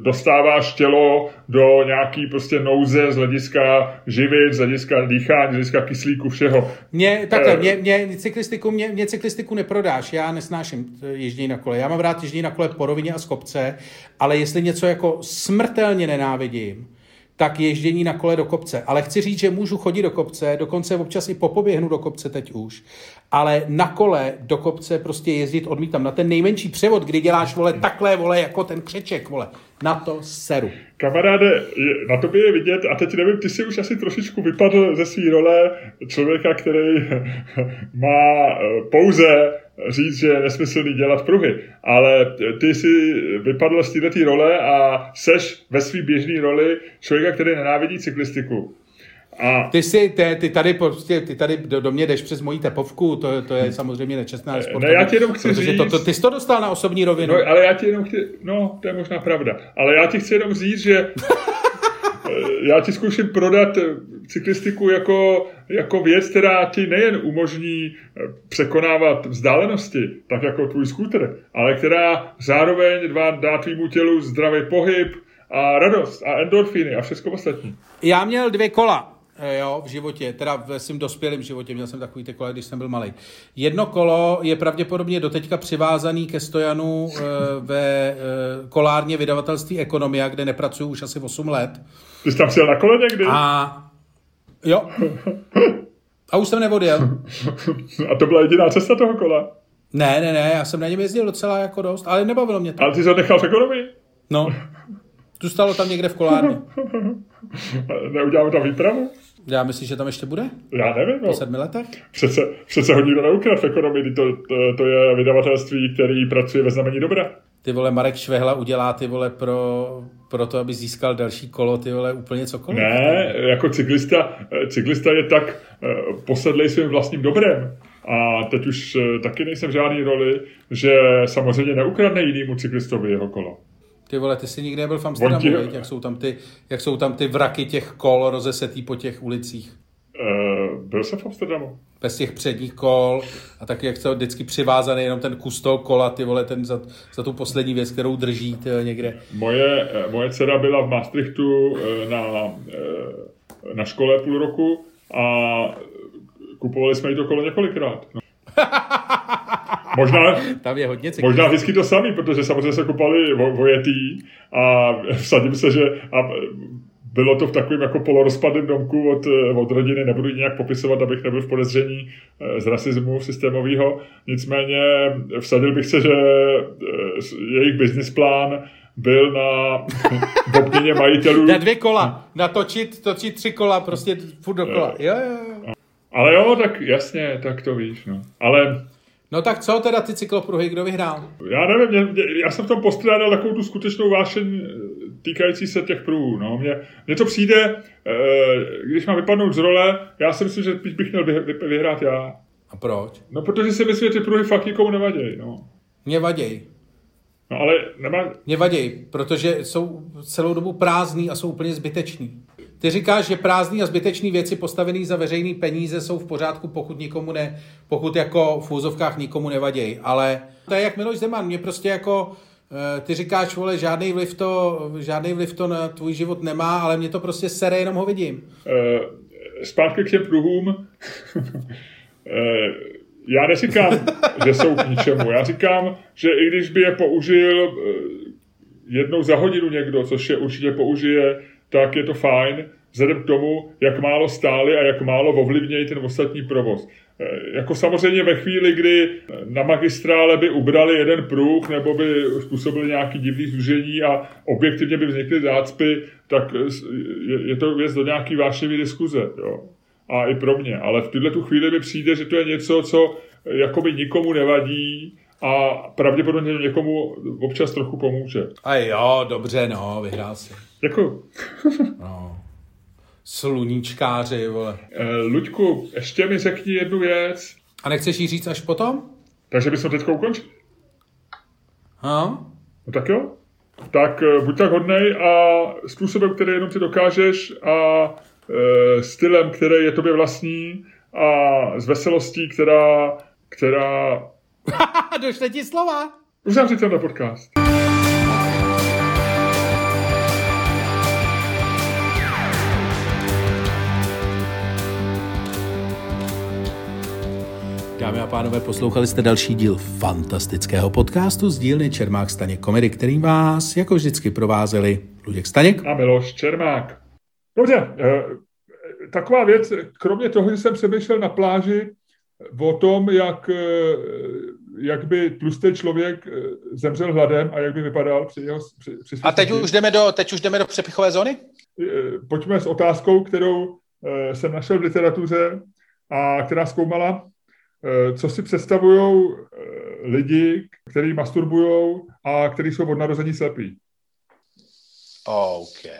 dostáváš tělo do nějaký prostě nouze z hlediska živit, z hlediska dýchání, z hlediska kyslíku, všeho. Mě, takhle, mě, mě, cyklistiku, mě, mě cyklistiku neprodáš, já nesnáším ježdění na kole. Já mám rád ježdění na kole po rovině a z kopce, ale jestli něco jako smrtelně nenávidím, tak ježdění na kole do kopce. Ale chci říct, že můžu chodit do kopce, dokonce občas i popoběhnu do kopce teď už, ale na kole do kopce prostě jezdit odmítám. Na ten nejmenší převod, kdy děláš, vole, takhle, vole, jako ten křeček, vole, na to seru. Kamaráde, na tobě je vidět, a teď nevím, ty jsi už asi trošičku vypadl ze své role člověka, který má eh, pouze říct, že je nesmyslný dělat pruhy, ale ty jsi vypadl z této role a seš ve své běžné roli člověka, který nenávidí cyklistiku. A... Ty, si, ty, ty tady prostě, ty tady do, do mě jdeš přes mojí tepovku, to, to je samozřejmě nečestná sport. Ne, já ti jenom chci říct... To, to, ty jsi to dostal na osobní rovinu. No, ale já ti jenom chci, no, to je možná pravda, ale já ti chci jenom říct, že já ti zkouším prodat cyklistiku jako, jako věc, která ti nejen umožní překonávat vzdálenosti, tak jako tvůj skútr, ale která zároveň dá, dá tvýmu tělu zdravý pohyb a radost a endorfiny a všechno ostatní. Já měl dvě kola Eh, jo, v životě, teda ve svým dospělém životě, měl jsem takový ty kola, když jsem byl malý. Jedno kolo je pravděpodobně doteďka přivázaný ke stojanu e, ve e, kolárně vydavatelství Ekonomia, kde nepracuju už asi 8 let. Ty jsi tam přijel na kole někdy? A jo. A už jsem neodjel. A to byla jediná cesta toho kola? Ne, ne, ne, já jsem na něm jezdil docela jako dost, ale nebavilo mě to. Ale ty jsi ho nechal v ekonomii? No, zůstalo tam někde v kolárně. Neuděláme tam výpravu? Já myslím, že tam ještě bude? Já nevím. Po No. sedmi letech? Přece, přece ho nikdo neukrát v ekonomii, to, to, to je vydavatelství, který pracuje ve znamení dobra. Ty vole, Marek Švehla udělá ty vole pro, pro to, aby získal další kolo, ty vole, úplně cokoliv. Ne, jako cyklista, cyklista je tak eh, posedlej svým vlastním dobrem. A teď už eh, taky nejsem v žádný roli, že samozřejmě neukradne jinýmu cyklistovi jeho kolo. Ty vole, ty jsi nikdy nebyl v Amsterdamu, viď? jak jsou, tam ty, jak jsou tam ty vraky těch kol rozesetý po těch ulicích. Uh, byl jsem v Amsterdamu. Bez těch předních kol a taky jak jsou vždycky přivázaný jenom ten kus toho kola, ty vole, ten za, za tu poslední věc, kterou drží ty vole, někde. Moje, eh, moje dcera byla v Maastrichtu eh, na, na škole půl roku a kupovali jsme jí to kolo několikrát. No. Možná, Tam je hodně cyklistů. možná vždycky to samý, protože samozřejmě se kupovali vo, vojetý a vsadím se, že a bylo to v takovém jako polorozpadném domku od, eh, od rodiny, nebudu nějak popisovat, abych nebyl v podezření eh, z rasismu systémového. Nicméně vsadil bych se, že eh, jejich business plán byl na v obměně majitelů. Na dvě kola, natočit, točit tři kola, prostě furt dokola. Jo, jo, jo. Ale jo, tak jasně, tak to víš. No. Ale No tak co teda ty cyklopruhy, kdo vyhrál? já nevím, mě, mě, já jsem v tom postrádal takovou tu skutečnou vášeň eh, týkající se těch pruhů. No. Mně, mně to přijde, eh, když mám vypadnout z role, já si myslím, že bych měl vy, vy, vyhrát já. A proč? No protože si myslím, že ty pruhy fakt nikomu nevadějí. No. Mě vaděj. no ale nemá, Mě vaděj, protože jsou celou dobu prázdný a jsou úplně zbytečný. Ty říkáš, že prázdný a zbytečný věci postavený za veřejný peníze jsou v pořádku, pokud nikomu ne, pokud jako v úzovkách nikomu nevaděj. Ale to je jak Miloš Zeman, mě prostě jako eh, ty říkáš, vole, žádný vliv, to, žádný vliv to na tvůj život nemá, ale mě to prostě sere, jenom ho vidím. eh, zpátky k těm pruhům. eh, já neříkám, že jsou k ničemu. Já říkám, že i když by je použil jednou za hodinu někdo, což je určitě použije, tak je to fajn, vzhledem k tomu, jak málo stály a jak málo ovlivnějí ten ostatní provoz. Eh, Jako samozřejmě ve chvíli, kdy na magistrále by ubrali jeden pruh nebo by způsobili nějaký divný zúžení a objektivně by vznikly zácpy, tak je- to věc do nějaký vášnivý diskuze. Jo. A i pro mě. Ale v tuhle tu chvíli mi přijde, že to je něco, co jakoby nikomu nevadí a pravděpodobně někomu občas trochu pomůže. A jo, dobře, no, vyhrál si. Děkuji. No. Sluníčkáři, vole. Eh, Luďku, ještě mi řekni jednu věc. A nechceš jí říct až potom? Takže bychom teď ukončili. Ha? No tak jo. Tak eh, buď tak hodnej a způsobem, který jenom ty dokážeš a e, stylem, který je tobě vlastní a s veselostí, která, která... Došle ti slova. Uzavři tenhle podcast. Dámy a pánové, poslouchali jste další díl fantastického podcastu z dílny Čermák Staněk Komedy, kterým vás jako vždycky provázeli Luděk Staněk. A Miloš Čermák. Dobře, eh, taková věc, kromě toho, že jsem přemýšlel na pláži o tom, jak, eh, jak by tlustý člověk eh, zemřel hladem a jak by vypadal při jeho při, při A teď už jdeme do, teď už jdeme do přepichové zóny? Eh, pojďme s otázkou, kterou jsem našel v literatuře a která zkoumala, co si představují lidi, kteří masturbují a kteří jsou od narození slepí. OK.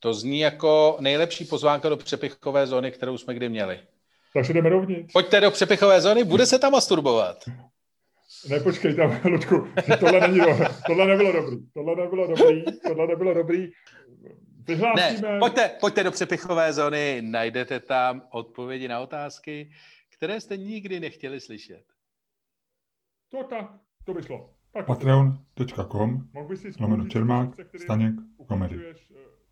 To zní jako nejlepší pozvánka do přepichové zóny, kterou jsme kdy měli. Takže jdeme dovnitř. Pojďte do přepichové zóny, bude se tam masturbovat. Ne, počkej tam, Luďku, tohle, není, do- tohle nebylo dobrý. Tohle nebylo dobrý, tohle nebylo dobrý. Vyhlásíme... Ne, pojďte, pojďte do přepichové zóny, najdete tam odpovědi na otázky, které jste nikdy nechtěli slyšet. To tak, to by šlo. Tak, Patreon.com mohl bys si lomeno Čermák, se Staněk, komedy.